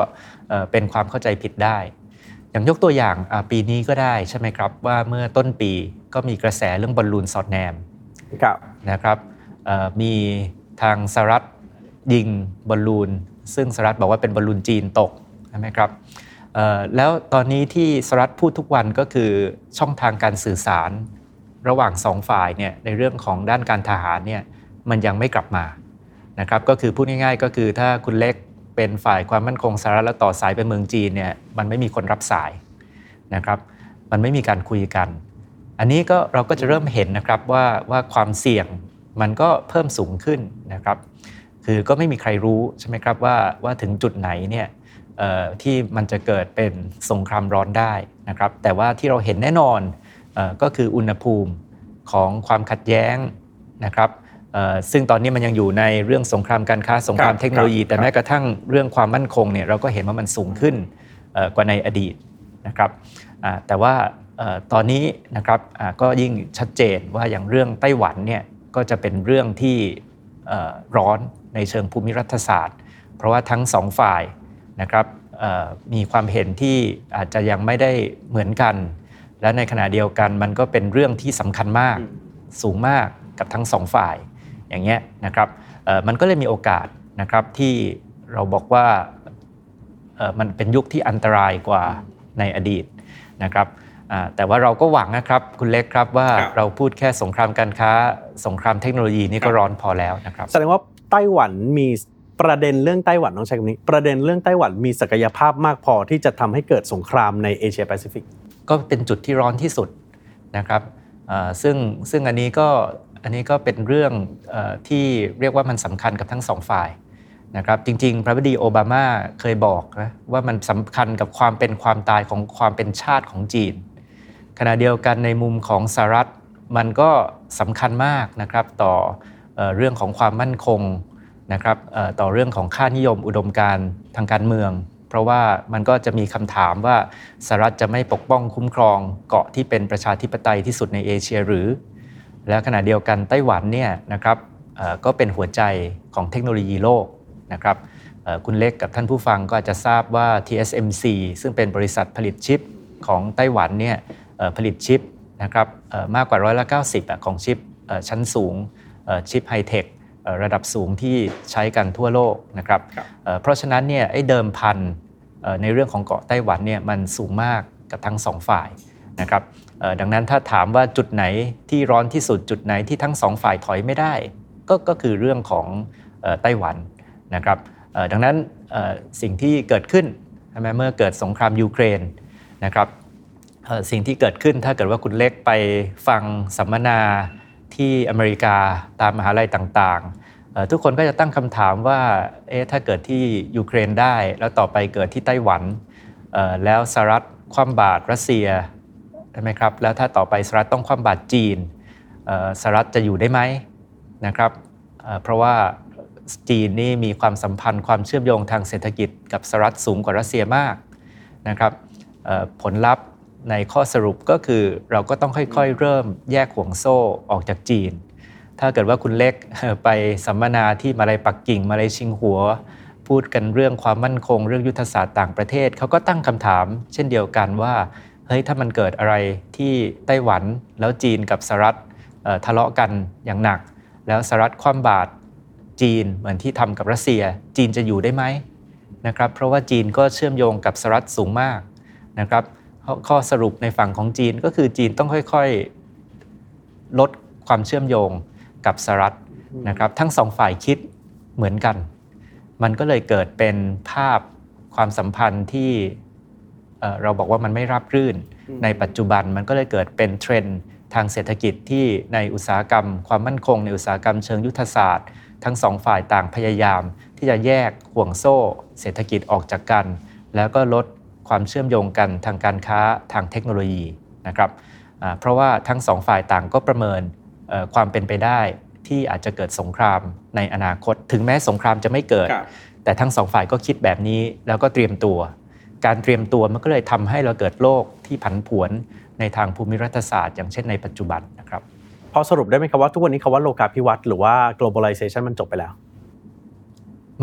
เป็นความเข้าใจผิดได้ อย่างยกตัวอย่างปีนี้ก็ได้ใช่ไหมครับว่าเมื่อต้นปีก็มีกระแสเรื่องบอลลูนสอดแนมนะครับมีทางสหรัฐยิงบอลลูน ซึ่งสหรัฐบอกว่าเป็นบอลลูนจีนตกใช่ไหมครับแล้วตอนนี้ที่สหรัฐพูดทุกวันก็คือช่องทางการสื่อสาร ระหว่างสองฝ่ายเนี่ยในเรื่องของด้านการทหารเนี่ยมันยังไม่กลับมานะครับก็คือพูดง่ายๆ ก็คือถ้าคุณเล็กเป็นฝ่ายความมั่นคงสหรัฐแล้วต่อสายไปเมืองจีนเนี่ยมันไม่มีคนรับสายนะครับ มันไม่มีการคุยกัน อันนี้ก็เราก็จะเริ่มเห็นนะครับว่าว่าความเสี่ยงมันก็เพิ่มสูงขึ้นนะครับ คือก็ไม่มีใครรู้ใช่ไหมครับว่าว่าถึงจุดไหนเนี่ยที่มันจะเกิดเป็นสงครามร้อนได้นะครับ แต่ว่าที่เราเห็นแน่นอน ก็คืออุณหภูมิของความขัดแย้งนะครับซึ่งตอนนี้มันยังอยู่ในเรื่องสงครามการค้าสงครามเทคโนโลยี แต่แม้กระทั่งเรื่องความมั่นคงเนี่ยเราก็เห็นว่ามันสูงขึ้นกว่าในอดีตนะครับแต่ว่าตอนนี้นะครับก็ยิ่งชัดเจนว่าอย่างเรื่องไต้หวันเนี่ยก็จะเป็นเรื่องที่ร้อนในเชิงภูมิรัฐศาสตร์ เพราะว่าทั้งสองฝ่ายนะครับมีความเห็นที่อาจจะยังไม่ได้เหมือนกัน และในขณะเดียวกันมันก็เป็นเรื่องที่สำคัญมากสูงมากกับทั้งสองฝ่ายอย่างเงี้ยนะครับมันก็เลยมีโอกาสนะครับที่เราบอกว่ามันเป็นยุคที่อันตรายกว่าในอดีตนะครับแต่ว่าเราก็หวังนะครับคุณเล็กครับว่าเราพูดแค่สงครามการค้า สงครามเทคโนโลยีนี่ก็ร้อนพอแล้วนะครับแสดงว่าไต้หวันมีประเด็นเรื่องไต้หวันต้องใช้คำนี้ ประเด็นเรื่องไต้หวันมีศักยภาพมากพอที่จะทำให้เกิดสงครามในเอเชียแปซิฟิก ก็เป็นจุดที่ร้อนที่สุดนะครับซึ่งซึ่งอันนี้ก็อันนี้ก็เป็นเรื่องที่เรียกว่ามันสำคัญกับทั้งสองฝ่ายนะครับจริงๆ พระบดีโอบามาเคยบอกนะว่ามันสำคัญกับความเป็นความตายของความเป็นชาติของจีน ขณะเดียวกันในมุมของสหรัฐมันก็สำคัญมากนะครับต่อเรื่องของความมั่นคงนะครับต่อเรื่องของค่านิยมอุดมการทางการเมือง เพราะว่ามันก็จะมีคำถามว่าสหรัฐจะไม่ปกป้องคุ้มครองเกาะที่เป็นประชาธิปไตยที่สุดในเอเชียหรือ และขณะเดียวกันไต้หวันเนี่ยนะครับก็เป็นหัวใจของเทคโนโลยีโลกนะครับคุณเล็กกับท่านผู้ฟังก็อาจจะทราบว่า TSMC ซึ่งเป็นบริษัทผลิตชิปของไต้หวันเนี่ยผลิตชิปนะครับมากกว่าร้อยละ90 ของชิปชั้นสูงชิปไฮเทค ระดับสูงที่ใช้กันทั่วโลกนะครับเพราะฉะนั้นเนี่ยไอ้เดิมพันในเรื่องของเกาะไต้หวันเนี่ยมันสูงมากกับทั้งสองฝ่ายนะครับดังนั้นถ้าถามว่าจุดไหนที่ร้อนที่สุดจุดไหนที่ทั้งสองฝ่ายถอยไม่ได้ ก็ก็คือเรื่องของไต้หวันนะครับดังนั้นสิ่งที่เกิดขึ้นใช่ไหมเมื่อเกิดสงครามยูเครนนะครับสิ่งที่เกิดขึ้นถ้าเกิดว่าคุณเล็กไปฟังสัมมนา ที่อเมริกาตามมหาลัยต่างๆ ทุกคนก็จะตั้งคำถามว่าเอ๊ะถ้าเกิดที่ยูเครนได้ แล้วต่อไปเกิดที่ไต้หวันแล้วสหรัฐคว่ำบาตรรัสเซียใช่ไหมครับแล้วถ้าต่อไปสหรัฐต้องคว่ำบาตรจีนสหรัฐจะอยู่ได้ไหมนะครับเพราะว่าจีนนี่มีความสัมพันธ์ความเชื่อมโยงทางเศรษฐกิจกับสหรัฐสูงกว่ารัสเซียมากนะครับผลลัพธ์ ในข้อสรุปก็คือเราก็ต้องค่อยๆ เริ่มแยกห่วงโซ่ออกจากจีน ถ้าเกิดว่าคุณเล็กไปสัมมนาที่มาลายปักกิ่งมาลายชิงหัว พูดกันเรื่องความมั่นคง เรื่องยุทธศาสตร์ต่างประเทศเขาก็ตั้งคำถาม เช่นเดียวกันว่าเฮ้ยถ้ามันเกิดอะไรที่ไต้หวันแล้วจีนกับสหรัฐทะเลาะกันอย่างหนัก แล้วสหรัฐคว่ำบาตรจีนเหมือนที่ทำกับรัสเซีย จีนจะอยู่ได้ไหมนะครับเพราะว่าจีนก็เชื่อมโยงกับสหรัฐสูงมากนะครับ ข้อสรุปในฝั่งของจีนก็คือจีนต้องค่อยๆ ลดความเชื่อมโยงกับสหรัฐนะครับ ทั้งสองฝ่ายคิดเหมือนกัน มันก็เลยเกิดเป็นภาพความสัมพันธ์ที่เราบอกว่ามันไม่รับรื่น ในปัจจุบันมันก็เลยเกิดเป็นเทรนด์ทางเศรษฐกิจที่ในอุตสาหกรรม ความมั่นคงในอุตสาหกรรมเชิงยุทธศาสตร์ ทั้งสองฝ่ายต่างพยายาม ที่จะแยกห่วงโซ่ เศรษฐกิจออกจากกัน แล้วก็ลด ความเชื่อมโยงกันทางการค้าทางเทคโนโลยีนะครับเพราะว่าทั้งสองฝ่ายต่างก็ประเมินความเป็นไปได้ที่อาจจะเกิดสงครามในอนาคต ถึงแม้สงครามจะไม่เกิด แต่ทั้งสองฝ่ายก็คิดแบบนี้แล้วก็เตรียมตัว การเตรียมตัวมันก็เลยทำให้เราเกิดโลกที่ผันผวนในทางภูมิรัฐศาสตร์ อย่างเช่นในปัจจุบันนะครับพอสรุปได้ไหมครับว่าทุกวันนี้คาว่าโลกาภิวัตน์หรือว่า globalization มันจบไปแล้ว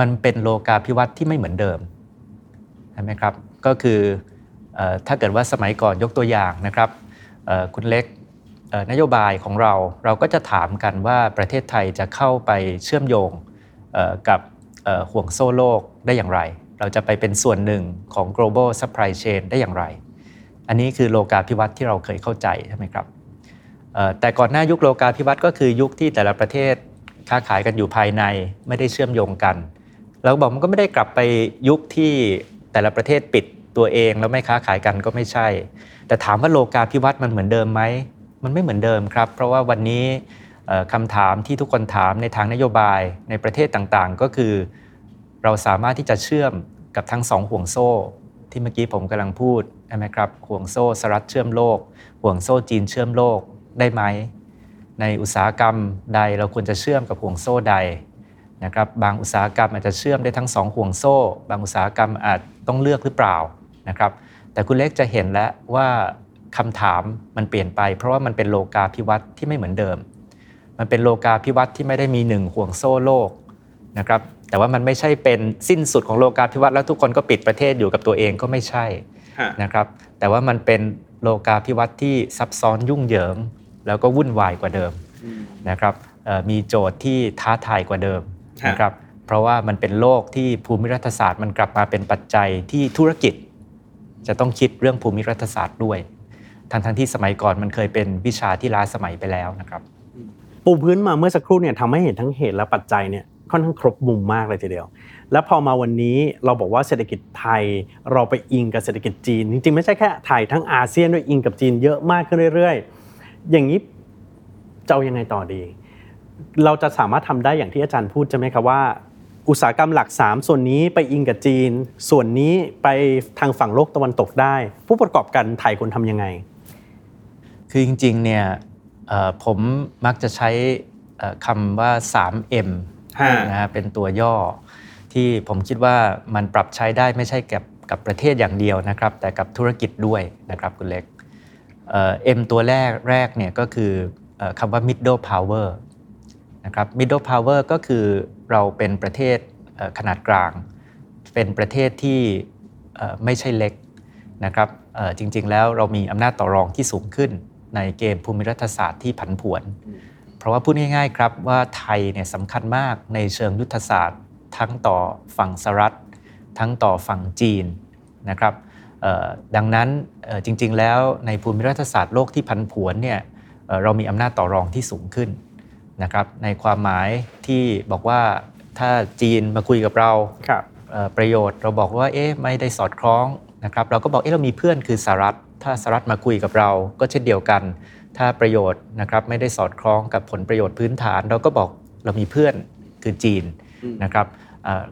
มันเป็นโลกาภิวัตน์ที่ไม่เหมือนเดิมใช่ไหมครับ ก็คือถ้าเกิดว่าสมัยก่อนยกตัวอย่างนะครับคุณเล็กนโยบายของเราเราก็จะถามกันว่าประเทศไทยจะเข้าไปเชื่อมโยงกับห่วงโซ่โลกได้อย่างไร เราจะไปเป็นส่วนหนึ่งของ global supply chain ได้อย่างไร อันนี้คือโลกาภิวัตน์ที่เราเคยเข้าใจใช่ไหมครับแต่ก่อนหน้ายุคโลกาภิวัตน์ก็คือยุคที่แต่ละประเทศค้าขายกันอยู่ภายในไม่ได้เชื่อมโยงกัน เราบอกมันก็ไม่ได้กลับไปยุคที่ แต่ละประเทศปิดตัวเองแล้วไม่ค้าขายกันก็ไม่ใช่ แต่ถามว่าโลกาภิวัตน์มันเหมือนเดิมไหมมันไม่เหมือนเดิมครับ เพราะว่าวันนี้คำถามที่ทุกคนถามในทางนโยบายในประเทศต่างๆ ก็คือเราสามารถที่จะเชื่อมกับทั้งสองห่วงโซ่ ที่เมื่อกี้ผมกำลังพูดใช่ไหมครับห่วงโซ่สหรัฐเชื่อมโลก ห่วงโซ่จีนเชื่อมโลกได้ไหมในอุตสาหกรรมใดเราควรจะเชื่อมกับห่วงโซ่ใด นะครับบางอุตสาหกรรมอาจจะเชื่อมได้ทั้งสองห่วงโซ่ บางอุตสาหกรรมอาจต้องเลือกหรือเปล่านะครับแต่คุณเล็กจะเห็นแล้วว่าคำถามมันเปลี่ยนไป เพราะว่ามันเป็นโลกาภิวัตน์ที่ไม่เหมือนเดิม มันเป็นโลกาภิวัตน์ที่ไม่ได้มีหนึ่งห่วงโซ่โลกนะครับแต่ว่ามันไม่ใช่เป็นสิ้นสุดของโลกาภิวัตน์แล้วทุกคนก็ปิดประเทศอยู่กับตัวเองก็ไม่ใช่นะครับแต่ว่ามันเป็นโลกาภิวัตน์ที่ซับซ้อนยุ่งเหยิง แล้วก็วุ่นวายกว่าเดิมนะครับมีโจทย์ที่ท้าทายกว่าเดิม นะครับเพราะว่ามันเป็นโลกที่ภูมิรัฐศาสตร์มันกลับมาเป็นปัจจัยที่ธุรกิจ จะต้องคิดเรื่องภูมิรัฐศาสตร์ด้วยทั้งทั้งที่สมัยก่อนมันเคยเป็นวิชาที่ล้าสมัยไปแล้วนะครับ ปูพื้นมาเมื่อสักครู่เนี่ยทำให้เห็นทั้งเหตุและปัจจัยเนี่ยค่อนข้างครบมุมมากเลยทีเดียว แล้วพอมาวันนี้เราบอกว่าเศรษฐกิจไทยเราไปอิงกับเศรษฐกิจจีน จริงๆ ไม่ใช่แค่ไทยทั้งอาเซียนด้วยอิงกับจีนเยอะมากขึ้นเรื่อย ๆ อย่างนี้จะเอายังไงต่อดี เราจะสามารถทำได้อย่างที่อาจารย์พูดใช่ไหมครับว่า อุตสาหกรรมหลัก 3 ส่วนนี้ไปอิงกับจีน ส่วนนี้ไปทางฝั่งโลกตะวันตกได้ ผู้ประกอบการไทยควรทำยังไง คือจริงๆเนี่ยผมมักจะใช้คำว่า 3M นะฮะเป็นตัวย่อ ที่ผมคิดว่ามันปรับใช้ได้ไม่ใช่กับกับประเทศอย่างเดียวนะครับ แต่กับธุรกิจด้วยนะครับคุณเล็กเอ็มตัวแรกแรกเนี่ยก็คือคำว่า middle power นะครับ middle power ก็คือเราเป็นประเทศขนาดกลาง เป็นประเทศที่ไม่ใช่เล็กนะครับจริงๆแล้วเรามีอำนาจต่อรองที่สูงขึ้นในเกมภูมิรัฐศาสตร์ที่ผันผวน เพราะว่าพูดง่ายๆครับว่าไทยเนี่ยสำคัญมากในเชิงยุทธศาสตร์ ทั้งต่อฝั่งสหรัฐ ทั้งต่อฝั่งจีนนะครับดังนั้นจริงๆแล้วในภูมิรัฐศาสตร์โลกที่พันผวนเนี่ยเรามีอำนาจต่อรองที่สูงขึ้น นะครับในความหมายที่บอกว่าถ้าจีนมาคุยกับเรารประโยชน์เราบอกว่าเอ๊ะไม่ได้สอดคล้องนะครับเราก็บอกเอ๊ะเรามีเพื่อนคือสหรัฐ ถ้าสหรัฐมาคุยกับเราก็เช่นเดียวกัน ถ้าประโยชน์นะครับไม่ได้สอดคล้องกับผลประโยชน์พื้นฐาน เราก็บอกเรามีเพื่อนคือจีนนะครับ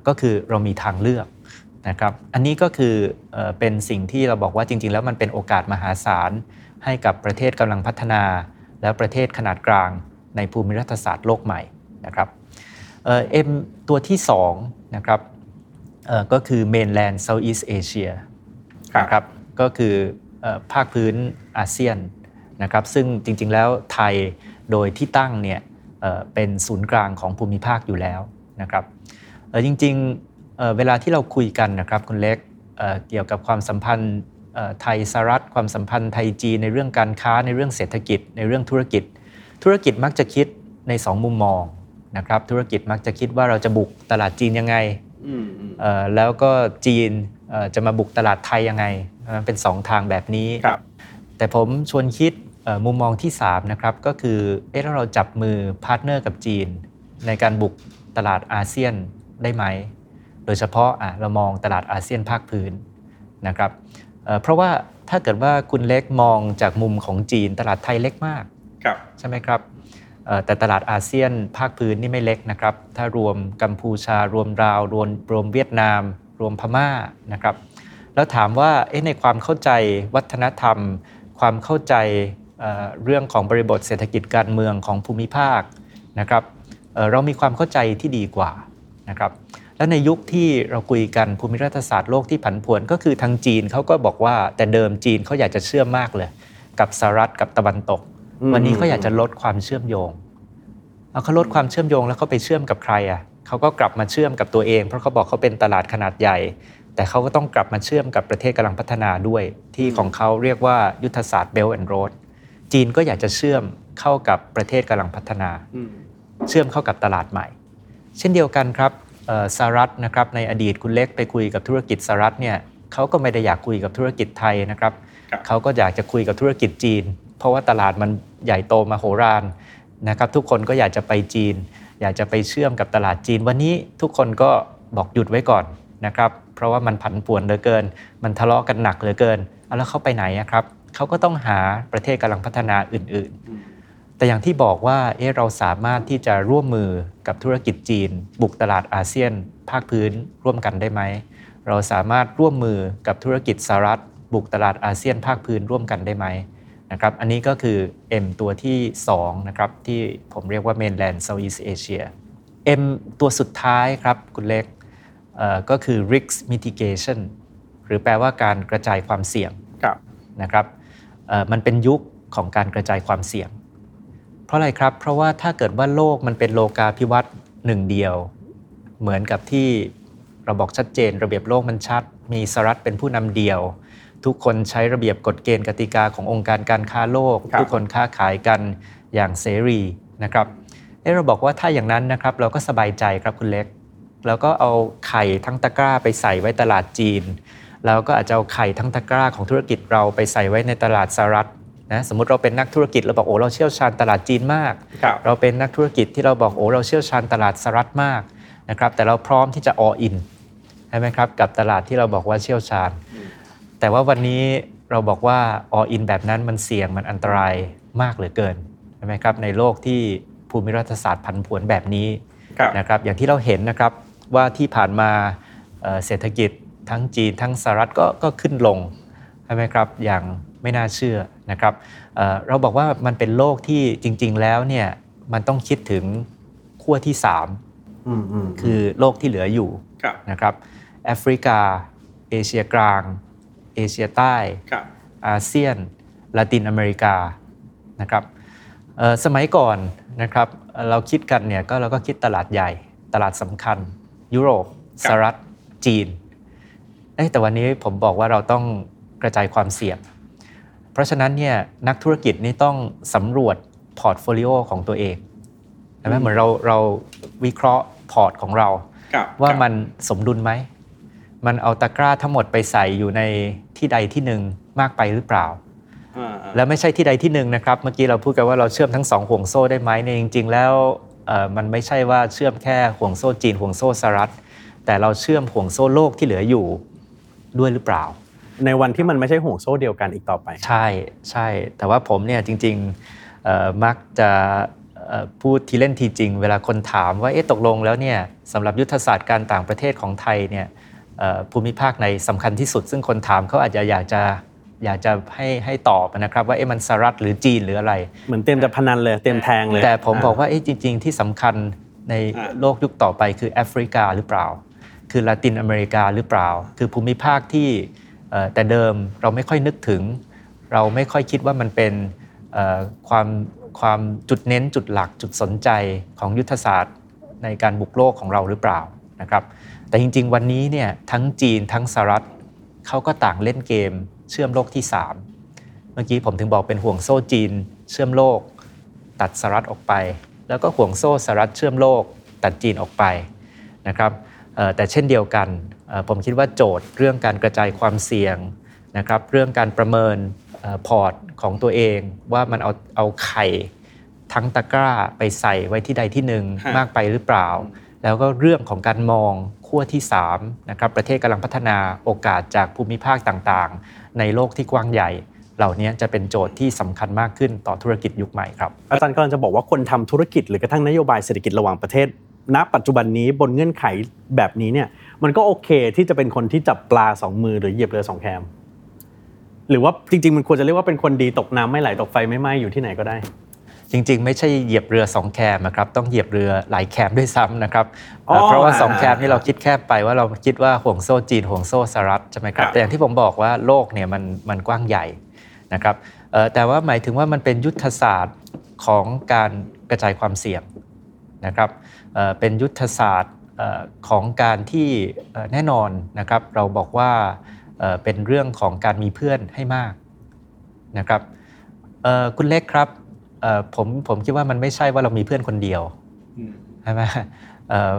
ก็คือเรามีทางเลือกนะครับอันนี้ก็คือเป็นสิ่งที่เราบอกว่าจริง ๆ แล้วมันเป็นโอกาสมหาศาลให้กับประเทศกำลังพัฒนา และประเทศขนาดกลาง ในภูมิรัฐศาสตร์โลกใหม่นะครับเอ็มตัวที่2นะครับก็คือ mainland Southeast Asia นะครับก็คือภาคพื้นอาเซียนนะครับซึ่งจริงๆแล้วไทยโดยที่ตั้งเนี่ยเป็นศูนย์กลางของภูมิภาคอยู่แล้วนะครับจริงๆเวลาที่เราคุยกันนะครับคุณเล็กเกี่ยวกับความสัมพันธ์ไทยสหรัฐความสัมพันธ์ไทยจีนในเรื่องการค้าในเรื่องเศรษฐกิจในเรื่องธุรกิจ ธุรกิจมักจะคิดใน 2 มุมมองนะครับธุรกิจมักจะคิดว่าเราจะบุกตลาดจีนยังไงแล้วก็จีนจะมาบุกตลาดไทยยังไงมันเป็น 2 ทางแบบนี้แต่ผมชวนคิดมุมมองที่3นะครับก็คือเอ๊ะเราจับมือ partner กับจีน ในการบุกตลาดอาเซียนได้ไหม โดยเฉพาะเรามองตลาดอาเซียนภาคพื้นนะครับเพราะว่าถ้าเกิดว่าคุณเล็กมองจากมุมของจีน ตลาดไทยเล็กมาก ใช่ไหมครับแต่ตลาดอาเซียนภาคพื้นนี่ไม่เล็กนะครับ ถ้ารวมกัมพูชารวมราวรวมรวมเวียดนาม รวมพม่านะครับ แล้วถามว่าในความเข้าใจวัฒนธรรม ความเข้าใจเรื่องของบริบทเศรษฐกิจการเมืองของภูมิภาคนะครับเรามีความเข้าใจที่ดีกว่านะครับ และในยุคที่เราคุยกันภูมิรัฐศาสตร์โลกที่ผันผวนก็คือทางจีนเขาก็บอกว่าแต่เดิมจีนเขาอยากจะเชื่อมมากเลย กับสหรัฐกับตะวันตก วันนี้เขาอยากจะลดความเชื่อมโยงเอาเขาลดความเชื่อมโยงแล้วเขาไปเชื่อมกับใครอะเขาก็กลับมาเชื่อมกับตัวเอง เพราะเขาบอกเขาเป็นตลาดขนาดใหญ่ แต่เขาก็ต้องกลับมาเชื่อมกับประเทศกำลังพัฒนาด้วย ที่ของเขาเรียกว่ายุทธศาสตร์ Belt and Road จีนก็อยากจะเชื่อมเข้ากับประเทศกำลังพัฒนา เชื่อมเข้ากับตลาดใหม่ เช่นเดียวกันครับสหรัฐนะครับในอดีตคุณเล็กไปคุยกับธุรกิจสหรัฐเนี่ยเขาก็ไม่ได้อยากคุยกับธุรกิจไทยนะครับเขาก็อยากจะคุยกับธุรกิจจีน เพราะว่าตลาดมันใหญ่โตมาโหฬารนะครับทุกคนก็อยากจะไปจีน อยากจะไปเชื่อมกับตลาดจีน วันนี้ทุกคนก็บอกหยุดไว้ก่อนนะครับเพราะว่ามันผันป่วนเหลือเกิน มันทะเลาะกันหนักเหลือเกินแล้วเขาไปไหนครับเขาก็ต้องหาประเทศกำลังพัฒนาอื่น ๆ แต่อย่างที่บอกว่าเออเราสามารถที่จะร่วมมือกับธุรกิจจีน บุกตลาดอาเซียน ภาคพื้นร่วมกันได้ไหมเราสามารถร่วมมือกับธุรกิจสหรัฐ บุกตลาดอาเซียนภาคพื้นร่วมกันได้ไหม นะครับอันนี้ก็คือ M ตัวที่2นะครับที่ผมเรียกว่า Mainland Southeast Asia M ตัวสุดท้ายครับคุณเล็กเอ่อก็คือ risk mitigation หรือแปลว่าการกระจายความเสี่ยงครับนะครับเอ่อมันเป็นยุคของการกระจายความเสี่ยง เพราะอะไรครับ เพราะว่าถ้าเกิดว่าโลกมันเป็นโลกาภิวัตน์หนึ่งเดียว เหมือนกับที่เราบอกชัดเจน ระเบียบโลกมันชัด มีสหรัฐเป็นผู้นำเดียว ทุกคนใช้ระเบียบกฎเกณฑ์กติกาขององค์การการค้าโลกครับทุกคนค้าขายกันอย่างเสรีนะครับเอ๊ะเราบอกว่าถ้าอย่างนั้นนะครับเราก็สบายใจครับคุณเล็ก แล้วก็เอาไข่ทั้งตะกร้าไปใส่ไว้ตลาดจีน แล้วก็อาจจะเอาไข่ทั้งตะกร้าของธุรกิจเราไปใส่ไว้ในตลาดสหรัฐนะสมมติเราเป็นนักธุรกิจเราบอกโอ้เราเชี่ยวชาญตลาดจีนมากครับเราเป็นนักธุรกิจที่เราบอกโอ้เราเชี่ยวชาญตลาดสหรัฐมากนะครับแต่เราพร้อมที่จะ all in ใช่ไหมครับกับตลาดที่เราบอกว่าเชี่ยวชาญ แต่ว่าวันนี้เราบอกว่า all in แบบนั้นมันเสี่ยงมันอันตรายมากเหลือเกินใช่ไหมครับในโลกที่ภูมิรัฐศาสตร์ผันผวนแบบนี้ครับนะครับอย่างที่เราเห็นนะครับว่าที่ผ่านมาเอ่อเศรษฐกิจทั้งจีนทั้งสหรัฐก็ก็ขึ้นลงใช่ไหมครับอย่างไม่น่าเชื่อนะครับเอ่อเราบอกว่ามันเป็นโลกที่จริง ๆ แล้วเนี่ยมันต้องคิดถึงขั้วที่3อืมอืมคือโลกที่เหลืออยู่ครับนะครับแอฟริกา เอเชียกลาง เอเชียใต้ครับอาเซียนลาตินอเมริกานะครับเอ่อสมัยก่อนนะครับเอ่อเราคิดกันเนี่ยก็เราก็คิดตลาดใหญ่ตลาดสำคัญ ยุโรปสหรัฐจีนเอ้ยแต่วันนี้ผมบอกว่าเราต้องกระจายความเสี่ยง เพราะฉะนั้นเนี่ยนักธุรกิจนี่ต้องสำรวจ portfolio ของตัวเองใช่ไหมเหมือนเราเราวิเคราะห์พอร์ตของเราครับว่ามันสมดุลไหม มันเอาตะกร้าทั้งหมดไปใส่อยู่ใน ที่ใดที่หนึ่งมากไปหรือเปล่าอ่าอ่า แล้วไม่ใช่ที่ใดที่หนึ่งนะครับเมื่อกี้เราพูดกันว่าเราเชื่อมทั้งสองห่วงโซ่ได้ไหมเนี่ยจริง ๆ แล้วเอ่อมันไม่ใช่ว่าเชื่อมแค่ห่วงโซ่จีนห่วงโซ่สหรัฐ แต่เราเชื่อมห่วงโซ่โลกที่เหลืออยู่ด้วยหรือเปล่า ในวันที่มันไม่ใช่ห่วงโซ่เดียวกันอีกต่อไป ใช่ใช่ แต่ว่าผมเนี่ยจริงๆเอ่อมักจะเอ่อพูดทีเล่นทีจริง เวลาคนถามว่าเอ๊ะตกลงแล้วเนี่ยสำหรับยุทธศาสตร์การต่างประเทศของไทยเนี่ยเอ่อ ภูมิภาคในสำคัญที่สุด ซึ่งคนถามเขาอาจจะอยากจะอยากจะให้ให้ตอบนะครับ ว่าเอ๊ะมันสหรัฐหรือจีนหรืออะไร เหมือนเตรียมจะพนันเลยเตรียมแทงเลย แต่ผมบอกว่าเอ๊ะจริง ๆ ที่สำคัญในอ่าโลกยุคต่อไปคือแอฟริกาหรือเปล่า คือลาตินอเมริกาหรือเปล่า คือภูมิภาคที่เอ่อแต่เดิมเราไม่ค่อยนึกถึง เราไม่ค่อยคิดว่ามันเป็นเอ่อความความจุดเน้นจุดหลักจุดสนใจของยุทธศาสตร์ในการบุกโลกของเราหรือเปล่านะครับ แต่จริง ๆ วันนี้เนี่ยทั้งจีนทั้งสหรัฐเขาก็ต่างเล่นเกมเชื่อมโลกที่ 3 เมื่อกี้ผมถึงบอกเป็นห่วงโซ่จีน เชื่อมโลก ตัดสหรัฐออกไป แล้วก็ห่วงโซ่สหรัฐเชื่อมโลก ตัดจีนออกไปนะครับเอ่อแต่เช่นเดียวกันเอ่อผมคิดว่าโจทย์เรื่องการกระจายความเสี่ยงนะครับเรื่องการประเมินเอ่อพอร์ตของตัวเองว่ามันเอาเอาไข่ทั้งตะกร้าไปใส่ไว้ที่ใดที่หนึ่งฮะมากไปหรือเปล่า แล้วก็เรื่องของการมอง ขั้วที่3นะครับประเทศกำลังพัฒนาโอกาสจากภูมิภาคต่างๆ ในโลกที่กว้างใหญ่ เหล่านี้จะเป็นโจทย์ที่สำคัญมากขึ้นต่อธุรกิจยุคใหม่ครับอาจารย์กำลังจะบอกว่าคนทำธุรกิจหรือกระทั่งนโยบายเศรษฐกิจระหว่างประเทศณปัจจุบันนี้บนเงื่อนไขแบบนี้เนี่ยมันก็โอเคที่จะเป็นคนที่จับปลาสองมือหรือเหยียบเรือสองแคมหรือว่าจริงๆ มันควรจะเรียกว่าเป็นคนดีตกน้ำไม่ไหลตกไฟไม่ไหม้อยู่ที่ไหนก็ได้ จริง ๆ ไม่ใช่เหยียบเรือสองแคมนะครับต้องเหยียบเรือหลายแคมด้วยซ้ำนะครับอ๋อเอ่อเพราะว่าสองอ่าแคมนี่เราคิดแคบไปว่าเราคิดว่าห่วงโซ่จีนห่วงโซ่สหรัฐใช่ไหมครับครับแต่อย่างที่ผมบอกว่าโลกเนี่ยมันมันกว้างใหญ่นะครับเอ่อแต่ว่าหมายถึงว่ามันเป็นยุทธศาสตร์ของการกระจายความเสี่ยงนะครับเอ่อเป็นยุทธศาสตร์เอ่อของการที่เอ่อแน่นอนนะครับ เราบอกว่าเอ่อเป็นเรื่องของการมีเพื่อนให้มากนะครับเอ่อคุณเล็กครับเอ่อ ผมผมคิดว่ามันไม่ใช่ว่าเรามีเพื่อนคนเดียวใช่ไหมเอ่อ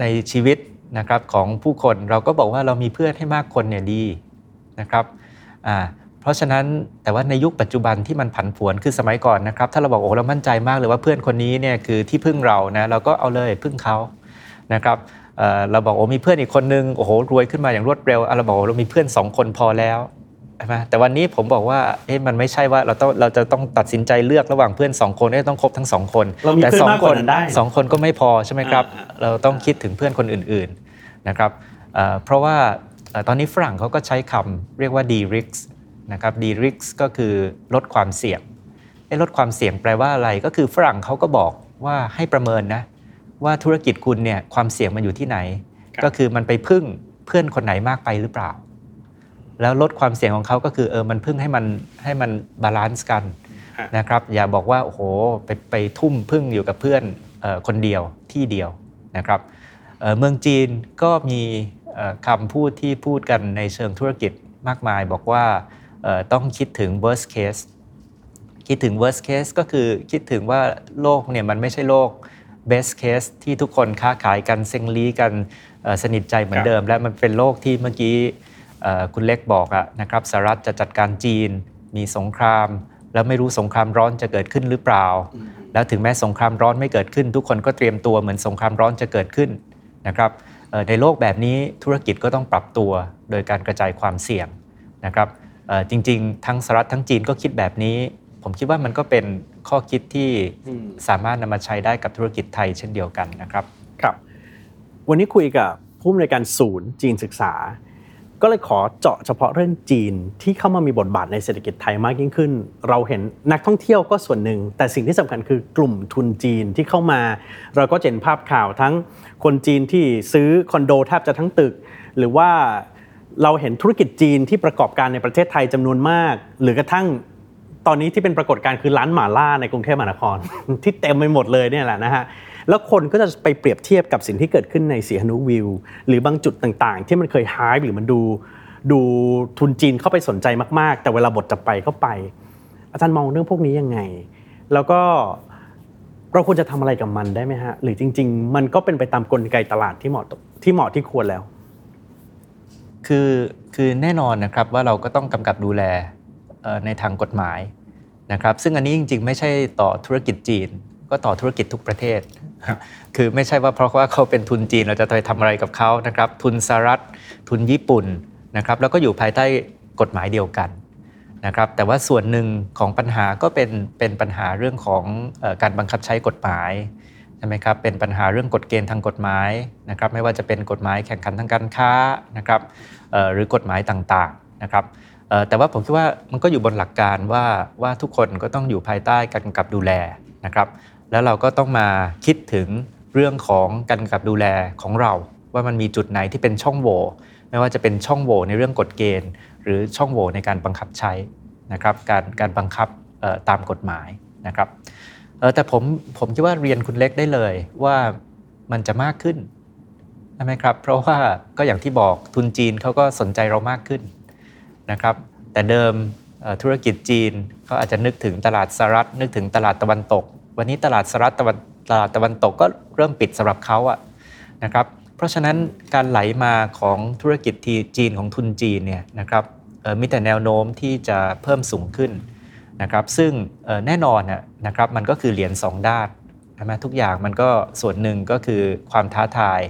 ในชีวิตนะครับของผู้คนเราก็บอกว่าเรามีเพื่อนให้มากคนเนี่ยดีนะครับอ่าเพราะฉะนั้นแต่ว่าในยุคปัจจุบันที่มันผันผวนคือสมัยก่อนนะครับ ถ้าเราบอกโอ้เรามั่นใจมากเลยว่าเพื่อนคนนี้เนี่ยคือที่พึ่งเรานะเราก็เอาเลยพึ่งเขานะครับเอ่อเราบอกโอ้มีเพื่อนอีกคนนึงโอ้โหรวยขึ้นมาอย่างรวดเร็วอะเราบอกว่าเรามีเพื่อนสองคนพอแล้ว ใช่ไหมแต่วันนี้ผมบอกว่าเอ๊ะมันไม่ใช่ว่าเราต้องเราจะต้องตัดสินใจเลือกระหว่างเพื่อนสองคนเอ๊ะต้องคบทั้งสองคนเรามีแต่เพื่อนสองมากกคว่านนั้นได้สองคนก็ไม่พอใช่ไหมครับอ่าเราต้องคิดถึงเพื่อนคนอื่นๆนะครับเอ่อเพราะว่าเอ่อตอนนี้ฝรั่งเขาก็ใช้คำเรียกว่า de risk นะครับ de-risk ก็คือลดความเสี่ยงไอ้ลดความเสี่ยงแปลว่าอะไรก็คือฝรั่งเขาก็บอกว่าให้ประเมินนะว่าธุรกิจคุณเนี่ยความเสี่ยงมันอยู่ที่ไหน ก็คือมันไปพึ่งเพื่อนคนไหนมากไปหรือเปล่า แล้วลดความเสี่ยงของเขาก็คือเออมันพึ่งให้มันให้มัน balance กันฮะนะครับอย่าบอกว่าโอ้โหไปไปทุ่มพึ่งอยู่กับเพื่อนเออคนเดียวที่เดียวนะครับเอ่อเมืองจีนก็มีเอ่อคำพูดที่พูดกันในเชิงธุรกิจมากมาย บอกว่าเอ่อต้องคิดถึง worst case คิดถึง worst case ก็คือคิดถึงว่าโลกเนี่ยมันไม่ใช่โลก best case ที่ทุกคนค้าขายกันเซ็งลีกันเอ่อสนิทใจเหมือนเดิม และมันเป็นโลกที่เมื่อกี้เอ่อ คุณเล็กบอกอะนะครับสหรัฐจะจัดการจีน มีสงคราม แล้วไม่รู้สงครามร้อนจะเกิดขึ้นหรือเปล่า แล้วถึงแม้สงครามร้อนไม่เกิดขึ้น ทุกคนก็เตรียมตัวเหมือนสงครามร้อนจะเกิดขึ้นนะครับเอ่อในโลกแบบนี้ธุรกิจก็ต้องปรับตัวโดยการกระจายความเสี่ยงนะครับเอ่อจริงๆ ทั้งสหรัฐทั้งจีนก็คิดแบบนี้ ผมคิดว่ามันก็เป็นข้อคิดที่อืมสามารถนำมาใช้ได้กับธุรกิจไทยเช่นเดียวกันนะครับครับ วันนี้คุยกับผู้อำนวยการศูนย์จีนศึกษา ก็เลยขอเจาะเฉพาะเรื่องจีนที่เข้ามามีบทบาทในเศรษฐกิจไทยมากยิ่งขึ้น เราเห็นนักท่องเที่ยวก็ส่วนหนึ่ง แต่สิ่งที่สำคัญคือกลุ่มทุนจีนที่เข้ามา เราก็เห็นภาพข่าวทั้งคนจีนที่ซื้อคอนโดแทบจะทั้งตึก หรือว่าเราเห็นธุรกิจจีนที่ประกอบการในประเทศไทยจำนวนมาก หรือกระทั่งตอนนี้ที่เป็นปรากฏการณ์คือร้านหมาล่าในกรุงเทพมหานครที่เต็มไปหมดเลยเนี่ยแหละนะฮะ แล้วคนก็จะไปเปรียบเทียบกับสิ่งที่เกิดขึ้นในสีหนุวิว หรือบางจุดต่างๆ ที่มันเคยหายหรือมันดูดูทุนจีนเข้าไปสนใจมากๆ แต่เวลาบทจะไปเข้าไป อาจารย์มองเรื่องพวกนี้ยังไง แล้วก็เราควรจะทำอะไรกับมันได้ไหมฮะ หรือจริง ๆ มันก็เป็นไปตามกลไกตลาดที่เหมาะที่เหมาะที่ควรแล้ว คือคือแน่นอนนะครับว่าเราก็ต้องกำกับดูแลในทางกฎหมายนะครับ ซึ่งอันนี้จริง ๆ ไม่ใช่ต่อธุรกิจจีน ก็ต่อธุรกิจทุกประเทศ คือไม่ใช่ว่าเพราะว่าเขาเป็นทุนจีนเราจะไปทำอะไรกับเขานะครับ ทุนสหรัฐ ทุนญี่ปุ่นนะครับ แล้วก็อยู่ภายใต้กฎหมายเดียวกันนะครับ แต่ว่าส่วนหนึ่งของปัญหาก็เป็นเป็นปัญหาเรื่องของเออการบังคับใช้กฎหมายใช่ไหมครับ เป็นปัญหาเรื่องกฎเกณฑ์ทางกฎหมายนะครับ ไม่ว่าจะเป็นกฎหมายแข่งขันทางการค้านะครับเอ่อหรือกฎหมายต่างๆนะครับเอ่อแต่ว่าผมคิดว่ามันก็อยู่บนหลักการว่าว่าทุกคนก็ต้องอยู่ภายใต้การกำกับดูแลนะครับ แล้วเราก็ต้องมาคิดถึงเรื่องของการกับดูแลของเรา ว่ามันมีจุดไหนที่เป็นช่องโหว่ไม่ว่าจะเป็นช่องโหว่ในเรื่องกฎเกณฑ์ หรือช่องโหว่ในการบังคับใช้นะครับการการบังคับตามกฎหมายนะครับแต่ผมผมคิดว่าเรียนคุณเล็กได้เลยว่ามันจะมากขึ้นใช่ไหมครับ เพราะว่าก็อย่างที่บอกทุนจีนเขาก็สนใจเรามากขึ้นนะครับ แต่เดิมธุรกิจจีนเขาอาจจะนึกถึงตลาดสหรัฐนึกถึงตลาดตะวันตก วันนี้ตลาดสหรัฐตะวันตลาดตะวันตกก็เริ่มปิดสำหรับเขาอะนะครับ เพราะฉะนั้นการไหลมาของธุรกิจที่จีนของทุนจีนเนี่ยนะครับมีแต่แนวโน้มที่จะเพิ่มสูงขึ้นนะครับ ซึ่งแน่นอนนะนะครับมันก็คือเหรียญสองด้านใช่ไหมทุกอย่างมันก็ส่วนหนึ่งก็คือความท้าทาย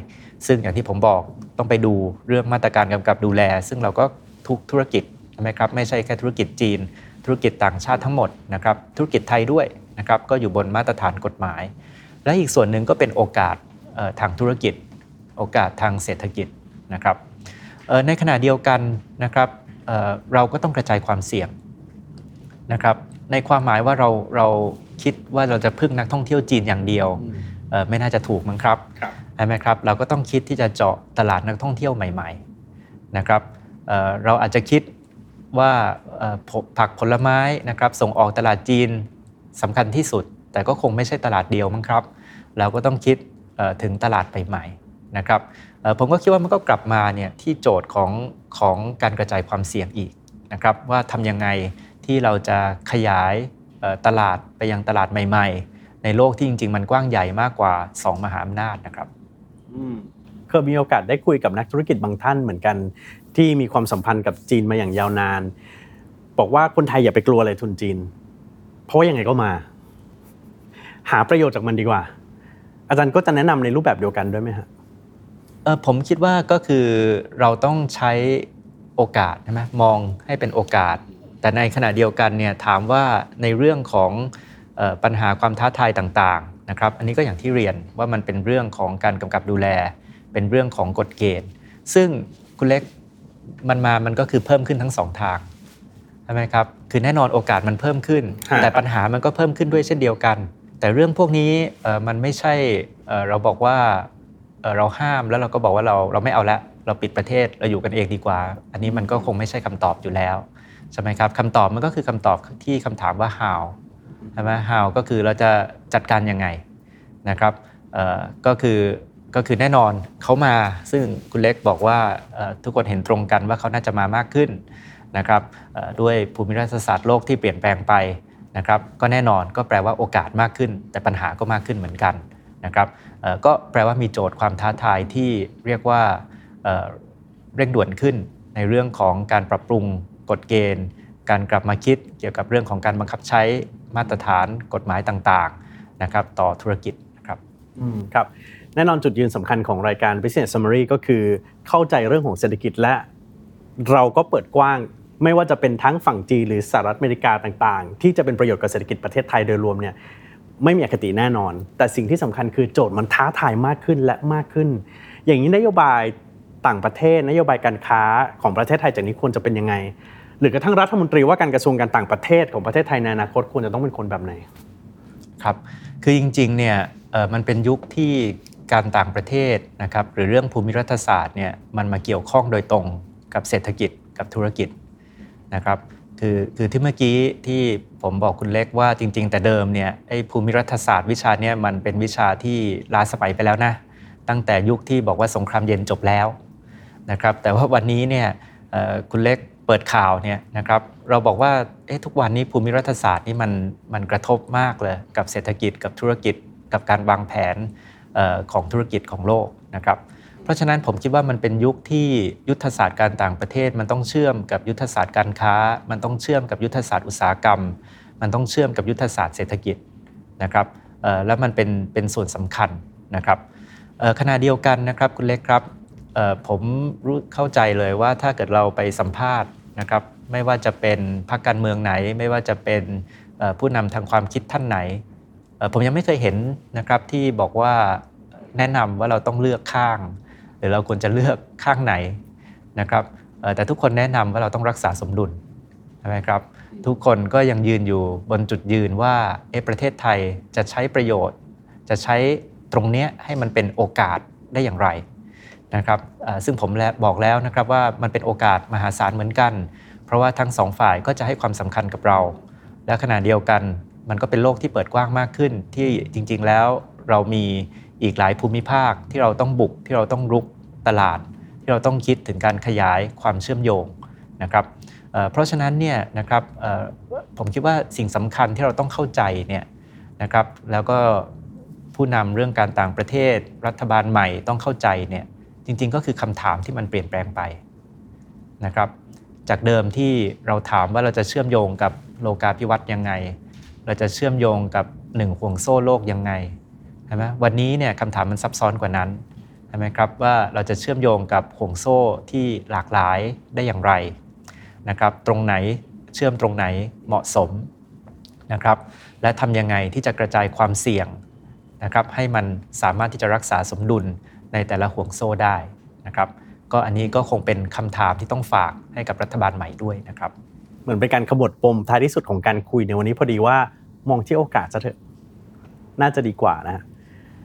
ซึ่งอย่างที่ผมบอกต้องไปดูเรื่องมาตรการกำกับดูแล ซึ่งเราก็ทุกธุรกิจใช่ไหมครับไม่ใช่แค่ธุรกิจจีน ธุรกิจต่างชาติทั้งหมดนะครับธุรกิจไทยด้วย นะครับก็อยู่บนมาตรฐานกฎหมาย และอีกส่วนหนึ่งก็เป็นโอกาสเอ่อทางธุรกิจ โอกาสทางเศรษฐกิจนะครับเอ่อในขณะเดียวกันนะครับเอ่อเราก็ต้องกระจายความเสี่ยงนะครับในความหมายว่าเราเราคิดว่าเราจะพึ่งนักท่องเที่ยวจีนอย่างเดียวเอ่อไม่น่าจะถูกมั้งครับครับใช่ไหมครับเราก็ต้องคิดที่จะเจาะตลาดนักท่องเที่ยวใหม่ๆนะครับเอ่อเราอาจจะคิดว่าเอ่อผผักผลไม้นะครับส่งออกตลาดจีน สำคัญที่สุด แต่ก็คงไม่ใช่ตลาดเดียวมั้งครับ เราก็ต้องคิดถึงตลาดใหม่ๆนะครับผมก็คิดว่ามันก็กลับมาเนี่ยที่โจทย์ของของการกระจายความเสี่ยงอีกนะครับว่าทำยังไงที่เราจะขยายตลาดไปยังตลาดใหม่ ๆ ในโลกที่จริง ๆ มันกว้างใหญ่มากกว่า 2 มหาอำนาจนะครับเคยมีโอกาสได้คุยกับนักธุรกิจบางท่านเหมือนกัน ที่มีความสัมพันธ์กับจีนมาอย่างยาวนาน บอกว่าคนไทยอย่าไปกลัวเลยทุนจีน เพราะยังไงก็มา หาประโยชน์จากมันดีกว่า อาจารย์ก็จะแนะนำในรูปแบบเดียวกันด้วยไหมฮะเออผมคิดว่าก็คือเราต้องใช้โอกาสใช่ไหมมองให้เป็นโอกาส แต่ในขณะเดียวกันเนี่ยถามว่าในเรื่องของออปัญหาความท้าทายต่างๆนะครับ อันนี้ก็อย่างที่เรียนว่ามันเป็นเรื่องของการกำกับดูแล เป็นเรื่องของกฎเกณฑ์ ซึ่งคุณเล็กมันมามันก็คือเพิ่มขึ้นทั้งสองทาง ช่ไหมครับ คือแน่นอนโอกาสมันเพิ่มขึ้นฮะแต่ปัญหามันก็เพิ่มขึ้นด้วยเช่นเดียวกัน แต่เรื่องพวกนี้เอ่อมันไม่ใช่เอ่อเราบอกว่าเอ่อเราห้ามแล้วเราก็บอกว่าเราเราไม่เอาละ เราปิดประเทศเราอยู่กันเองดีกว่า อันนี้มันก็คงไม่ใช่คำตอบอยู่แล้วใช่ไหมครับคำตอบมันก็คือคำตอบที่คำถามว่า how ใช่ไหม how ก็คือเราจะจัดการยังไงนะครับเอ่อก็คือก็คือแน่นอนเขามาซึ่งคุณเล็กบอกว่าเอ่อทุกคนเห็นตรงกันว่าเขาน่าจะมามากขึ้น นะครับด้วยภูมิรัฐศาสตร์โลกที่เปลี่ยนแปลงไปนะครับก็แน่นอนก็แปลว่าโอกาสมากขึ้น แต่ปัญหาก็มากขึ้นเหมือนกันนะครับก็แปลว่ามีโจทย์ความท้าทายที่เรียกว่าเร่งด่วนขึ้นในเรื่องของการปรับปรุงกฎเกณฑ์ การกลับมาคิดเกี่ยวกับเรื่องของการบังคับใช้มาตรฐานกฎหมายต่างๆนะครับต่อธุรกิจนะครับอืมครับแน่นอนจุดยืนสำคัญของรายการ Business Summary ก็คือเข้าใจเรื่องของเศรษฐกิจและเราก็เปิดกว้าง ไม่ว่าจะเป็นทั้งฝั่งจีนหรือสหรัฐอเมริกาต่างๆ ที่จะเป็นประโยชน์กับเศรษฐกิจประเทศไทยโดยรวมเนี่ยไม่มีอคติแน่นอน แต่สิ่งที่สำคัญคือโจทย์มันท้าทายมากขึ้นและมากขึ้น อย่างนี้นโยบายต่างประเทศนโยบายการค้าของประเทศไทยจากนี้ควรจะเป็นยังไง หรือกระทั่งรัฐมนตรีว่าการกระทรวงการต่างประเทศของประเทศไทยในอนาคตควรจะต้องเป็นคนแบบไหนครับคือจริงๆเนี่ยมันเป็นยุคที่การต่างประเทศนะครับหรือเรื่องภูมิรัฐศาสตร์เนี่ยมันมาเกี่ยวข้องโดยตรงกับเศรษฐกิจกับธุรกิจ นะครับคือคือที่เมื่อกี้ที่ผมบอกคุณเล็กว่าจริง ๆ แต่เดิมเนี่ยไอ้ภูมิรัฐศาสตร์วิชาเนี่ยมันเป็นวิชาที่ล้าสมัยไปแล้วนะตั้งแต่ยุคที่บอกว่าสงครามเย็นจบแล้วนะครับแต่ว่าวันนี้เนี่ยคุณเล็กเปิดข่าวเนี่ยนะครับเราบอกว่าทุกวันนี้ภูมิรัฐศาสตร์นี่มันมันกระทบมากเลยกับเศรษฐกิจกับธุรกิจกับการวางแผนออของธุรกิจของโลกนะครับ ราะฉะนั้นผมคิดว่ามันเป็นยุคที่ยุทธศาสตร์การต่างประเทศ มันต้องเชื่อมกับยุทธศาสตร์การค้า มันต้องเชื่อมกับยุทธศาสตร์อุตสาหกรรม มันต้องเชื่อมกับยุทธศาสตร์เศรษฐกิจนะครับแล้วมันเป็นเป็นส่วนสำคัญนะครับขณะเดียวกันนะครับคุณเล็กครับผมรู้เข้าใจเลยว่าถ้าเกิดเราไปสัมภาษณ์นะครับไม่ว่าจะเป็นพรรคการเมืองไหน ไม่ว่าจะเป็นผู้นำทางความคิดท่านไหน ผมยังไม่เคยเห็นนะครับที่บอกว่าแนะนำว่าเราต้องเลือกข้าง หรือเราควรจะเลือกข้างไหนนะครับเอ่อแต่ทุกคนแนะนำว่าเราต้องรักษาสมดุลใช่ไหมครับทุกคนก็ยังยืนอยู่บนจุดยืนว่าเอะประเทศไทยจะใช้ประโยชน์ จะใช้ตรงเนี้ยให้มันเป็นโอกาสได้อย่างไรนะครับเอ่อซึ่งผมและบอกแล้วนะครับว่ามันเป็นโอกาสมหาศาลเหมือนกัน เพราะว่าทั้งสองฝ่ายก็จะให้ความสำคัญกับเรา และขณะเดียวกันมันก็เป็นโลกที่เปิดกว้างมากขึ้น ที่จริง ๆ แล้วเรามี อีกหลายภูมิภาคที่เราต้องบุกที่เราต้องรุกตลาด ที่เราต้องคิดถึงการขยายความเชื่อมโยงนะครับเพราะฉะนั้นเนี่ยนะครับผมคิดว่าสิ่งสำคัญที่เราต้องเข้าใจเนี่ยนะครับแล้วก็ผู้นำเรื่องการต่างประเทศ รัฐบาลใหม่ต้องเข้าใจเนี่ยจริง ๆ ก็คือคำถามที่มันเปลี่ยนแปลงไปนะครับจากเดิมที่เราถามว่าเราจะเชื่อมโยงกับโลกาภิวัตน์ยังไง เราจะเชื่อมโยงกับหนึ่งห่วงโซ่โลกยังไง ใช่ไหมวันนี้เนี่ยคำถามมันซับซ้อนกว่านั้นใช่ไหมครับว่าเราจะเชื่อมโยงกับห่วงโซ่ที่หลากหลายได้อย่างไรนะครับตรงไหนเชื่อมตรงไหนเหมาะสมนะครับและทำยังไงที่จะกระจายความเสี่ยงนะครับให้มันสามารถที่จะรักษาสมดุลในแต่ละห่วงโซ่ได้นะครับก็อันนี้ก็คงเป็นคำถามที่ต้องฝากให้กับรัฐบาลใหม่ด้วยนะครับเหมือนเป็นการขบวดปมท้ายที่สุดของการคุยในวันนี้พอดีว่ามองที่โอกาสซะเถอะน่าจะดีกว่านะ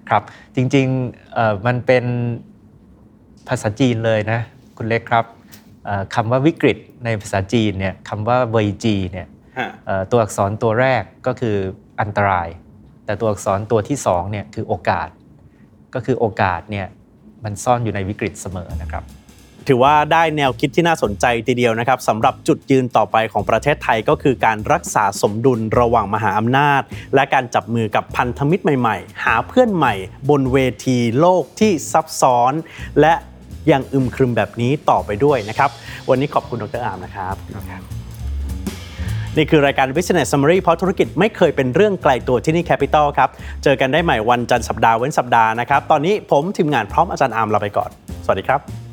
ครับจริงๆเอ่อมันเป็นภาษาจีนเลยนะคุณเล็กครับเอ่อคำว่าวิกฤตในภาษาจีนเนี่ยคำว่าเวยจีเนี่ยเอ่อตัวอักษรตัวแรกก็คืออันตราย แต่ตัวอักษรตัวที่สองเนี่ยคือโอกาส ก็คือโอกาสเนี่ยมันซ่อนอยู่ในวิกฤตเสมอนะครับ ถือว่าได้แนวคิดที่น่าสนใจทีเดียวนะครับสำหรับจุดยืนต่อไปของประเทศไทยก็คือการรักษาสมดุลระหว่างมหาอำนาจ และการจับมือกับพันธมิตรใหม่ๆ หาเพื่อนใหม่ บนเวทีโลกที่ซับซ้อน และยังอึมครึมแบบนี้ต่อไปด้วยนะครับ วันนี้ขอบคุณดรอาร์มนะครับนี่คือรายการ Business Summary เพราะธุรกิจไม่เคยเป็นเรื่องไกลตัวที่นี่ Capital ครับ เจอกันได้ใหม่วันจันทร์สัปดาห์เว้นสัปดาห์นะครับ ตอนนี้ผมทีมงานพร้อมอาจารย์อาร์มลาไปก่อน สวัสดีครับ